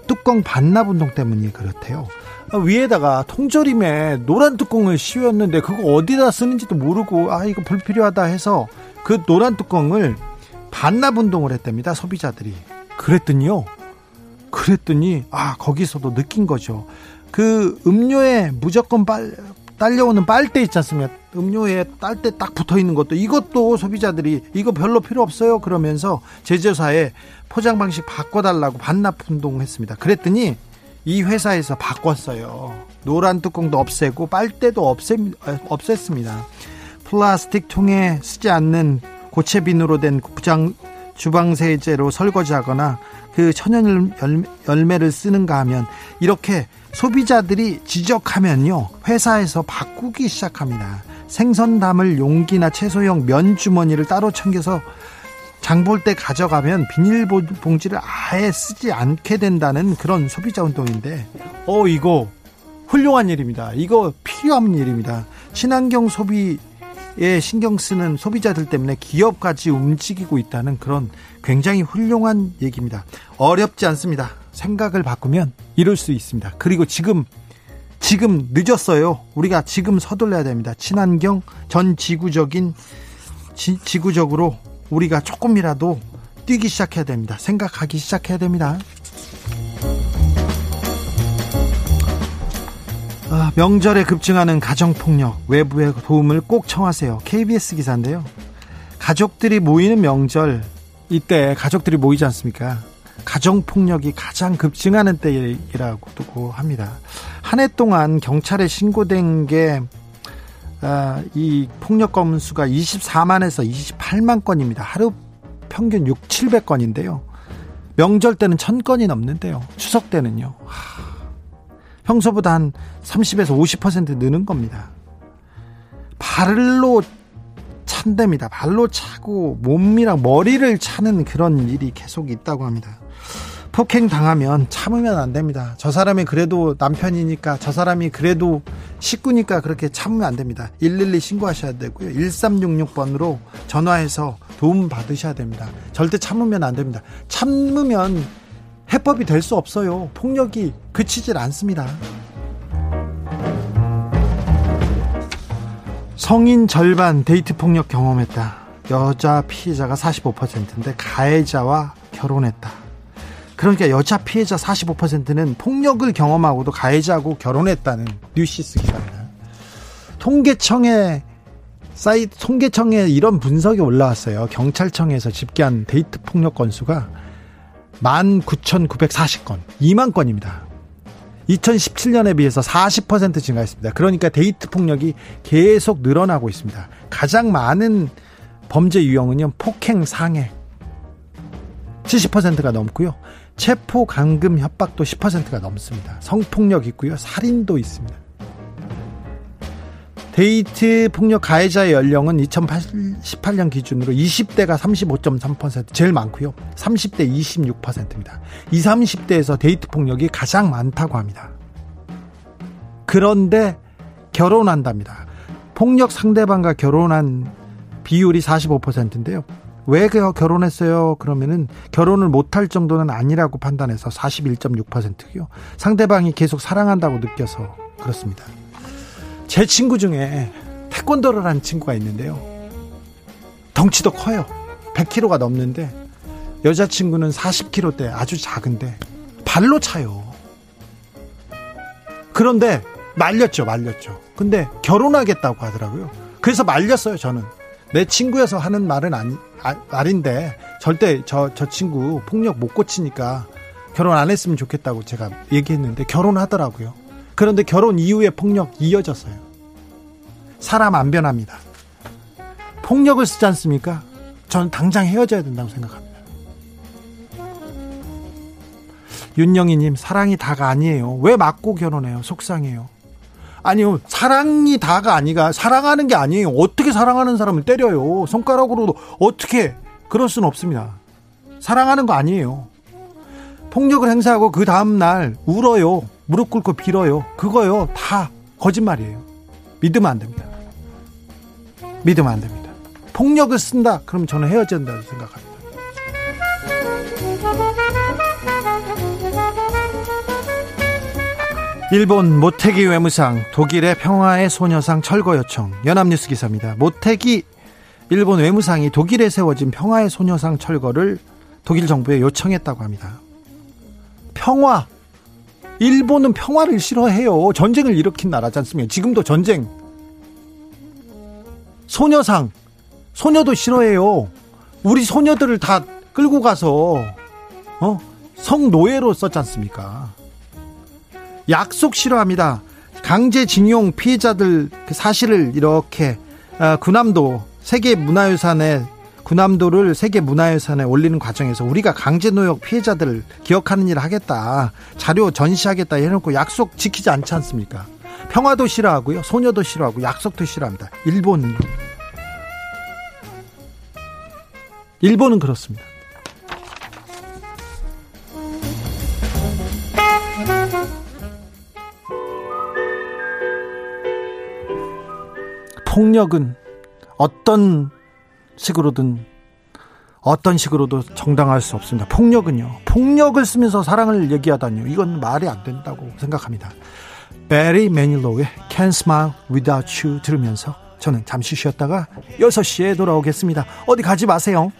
[SPEAKER 1] 뚜껑 반납 운동 때문이 그렇대요. 아, 위에다가 통조림에 노란 뚜껑을 씌웠는데 그거 어디다 쓰는지도 모르고 아 이거 불필요하다 해서 그 노란 뚜껑을 반납 운동을 했답니다 소비자들이 그랬더니요 그랬더니 아 거기서도 느낀 거죠 그 음료에 무조건 빨 딸려오는 빨대 있지 않습니까 음료에 딸대 딱 붙어 있는 것도 이것도 소비자들이 이거 별로 필요 없어요 그러면서 제조사에 포장 방식 바꿔달라고 반납 운동했습니다 그랬더니 이 회사에서 바꿨어요. 노란 뚜껑도 없애고 빨대도 없애, 없앴습니다. 플라스틱 통에 쓰지 않는 고체 비누로 된 부장 주방 세제로 설거지하거나 그 천연 열매를 쓰는가 하면 이렇게 소비자들이 지적하면요 회사에서 바꾸기 시작합니다. 생선 담을 용기나 채소용 면 주머니를 따로 챙겨서 장 볼 때 가져가면 비닐봉지를 아예 쓰지 않게 된다는 그런 소비자 운동인데 어 이거 훌륭한 일입니다. 이거 필요한 일입니다. 친환경 소비 에 신경 쓰는 소비자들 때문에 기업까지 움직이고 있다는 그런 굉장히 훌륭한 얘기입니다. 어렵지 않습니다. 생각을 바꾸면 이룰 수 있습니다. 그리고 지금 지금 늦었어요. 우리가 지금 서둘러야 됩니다. 친환경 전 지구적인 지, 지구적으로 우리가 조금이라도 뛰기 시작해야 됩니다. 생각하기 시작해야 됩니다. 명절에 급증하는 가정폭력, 외부의 도움을 꼭 청하세요. KBS 기사인데요. 가족들이 모이는 명절, 이때 가족들이 모이지 않습니까? 가정폭력이 가장 급증하는 때이라고도 합니다. 한 해 동안 경찰에 신고된 게 아, 이 폭력 건수가 24만에서 28만 건입니다. 하루 평균 6, 700건인데요. 명절 때는 1000건이 넘는데요. 추석 때는요. 하, 평소보다 한 30에서 50% 느는 겁니다. 발로 찬답니다. 발로 차고 몸이랑 머리를 차는 그런 일이 계속 있다고 합니다. 폭행 당하면 참으면 안 됩니다. 저 사람이 그래도 남편이니까 저 사람이 그래도 식구니까 그렇게 참으면 안 됩니다. 112 신고하셔야 되고요. 1366번으로 전화해서 도움 받으셔야 됩니다. 절대 참으면 안 됩니다. 참으면 해법이 될 수 없어요. 폭력이 그치질 않습니다. 성인 절반 데이트 폭력 경험했다. 여자 피해자가 45%인데 가해자와 결혼했다. 그러니까 여자 피해자 45%는 폭력을 경험하고도 가해자하고 결혼했다는 뉴시스 기사입니다. 통계청에 사이트 통계청에 이런 분석이 올라왔어요. 경찰청에서 집계한 데이트 폭력 건수가 19,940건, 2만 건입니다. 2017년에 비해서 40% 증가했습니다. 그러니까 데이트 폭력이 계속 늘어나고 있습니다. 가장 많은 범죄 유형은요, 폭행, 상해. 70%가 넘고요. 체포 감금 협박도 10%가 넘습니다. 성폭력 있고요. 살인도 있습니다. 데이트 폭력 가해자의 연령은 2018년 기준으로 20대가 35.3% 제일 많고요. 30대 26%입니다. 20, 30대에서 데이트 폭력이 가장 많다고 합니다. 그런데 결혼한답니다. 폭력 상대방과 결혼한 비율이 45%인데요. 왜 결혼했어요? 그러면은 결혼을 못할 정도는 아니라고 판단해서 41.6%고요. 상대방이 계속 사랑한다고 느껴서 그렇습니다. 제 친구 중에 태권도를 한 친구가 있는데요. 덩치도 커요. 100kg가 넘는데 여자친구는 40kg대 아주 작은데 발로 차요. 그런데 말렸죠, 말렸죠. 근데 결혼하겠다고 하더라고요. 그래서 말렸어요, 저는. 내 친구여서 하는 말은 아니, 아, 말인데 절대 저, 저 친구 폭력 못 고치니까 결혼 안 했으면 좋겠다고 제가 얘기했는데 결혼하더라고요. 그런데 결혼 이후에 폭력 이어졌어요. 사람 안 변합니다. 폭력을 쓰지 않습니까? 저는 당장 헤어져야 된다고 생각합니다. 윤영희님, 사랑이 다가 아니에요. 왜 맞고 결혼해요? 속상해요. 아니요, 사랑이 다가 아니가 사랑하는 게 아니에요. 어떻게 사랑하는 사람을 때려요? 손가락으로도 어떻게 그럴 수는 없습니다. 사랑하는 거 아니에요. 폭력을 행사하고 그 다음날 울어요. 무릎 꿇고 빌어요. 그거요. 다 거짓말이에요. 믿으면 안 됩니다. 믿으면 안 됩니다. 폭력을 쓴다? 그럼 저는 헤어져야 된다고 생각합니다. 일본 모태기 외무상 독일의 평화의 소녀상 철거 요청 연합뉴스 기사입니다. 모태기 일본 외무상이 독일에 세워진 평화의 소녀상 철거를 독일 정부에 요청했다고 합니다. 평화 일본은 평화를 싫어해요. 전쟁을 일으킨 나라지 않습니까? 지금도 전쟁. 소녀상 소녀도 싫어해요. 우리 소녀들을 다 끌고 가서 어? 성노예로 썼지 않습니까? 약속 싫어합니다. 강제징용 피해자들 그 사실을 이렇게 아, 군함도 세계 문화유산에 군함도를 세계 문화유산에 올리는 과정에서 우리가 강제노역 피해자들을 기억하는 일을 하겠다 자료 전시하겠다 해놓고 약속 지키지 않지 않습니까? 평화도 싫어하고요 소녀도 싫어하고 약속도 싫어합니다. 일본은요. 일본은 그렇습니다. 폭력은 어떤 식으로든 어떤 식으로도 정당할 수 없습니다. 폭력은요. 폭력을 쓰면서 사랑을 얘기하다니요. 이건 말이 안 된다고 생각합니다. 베리 매닐로의 Can't Smile Without You 들으면서 저는 잠시 쉬었다가 6시에 돌아오겠습니다. 어디 가지 마세요.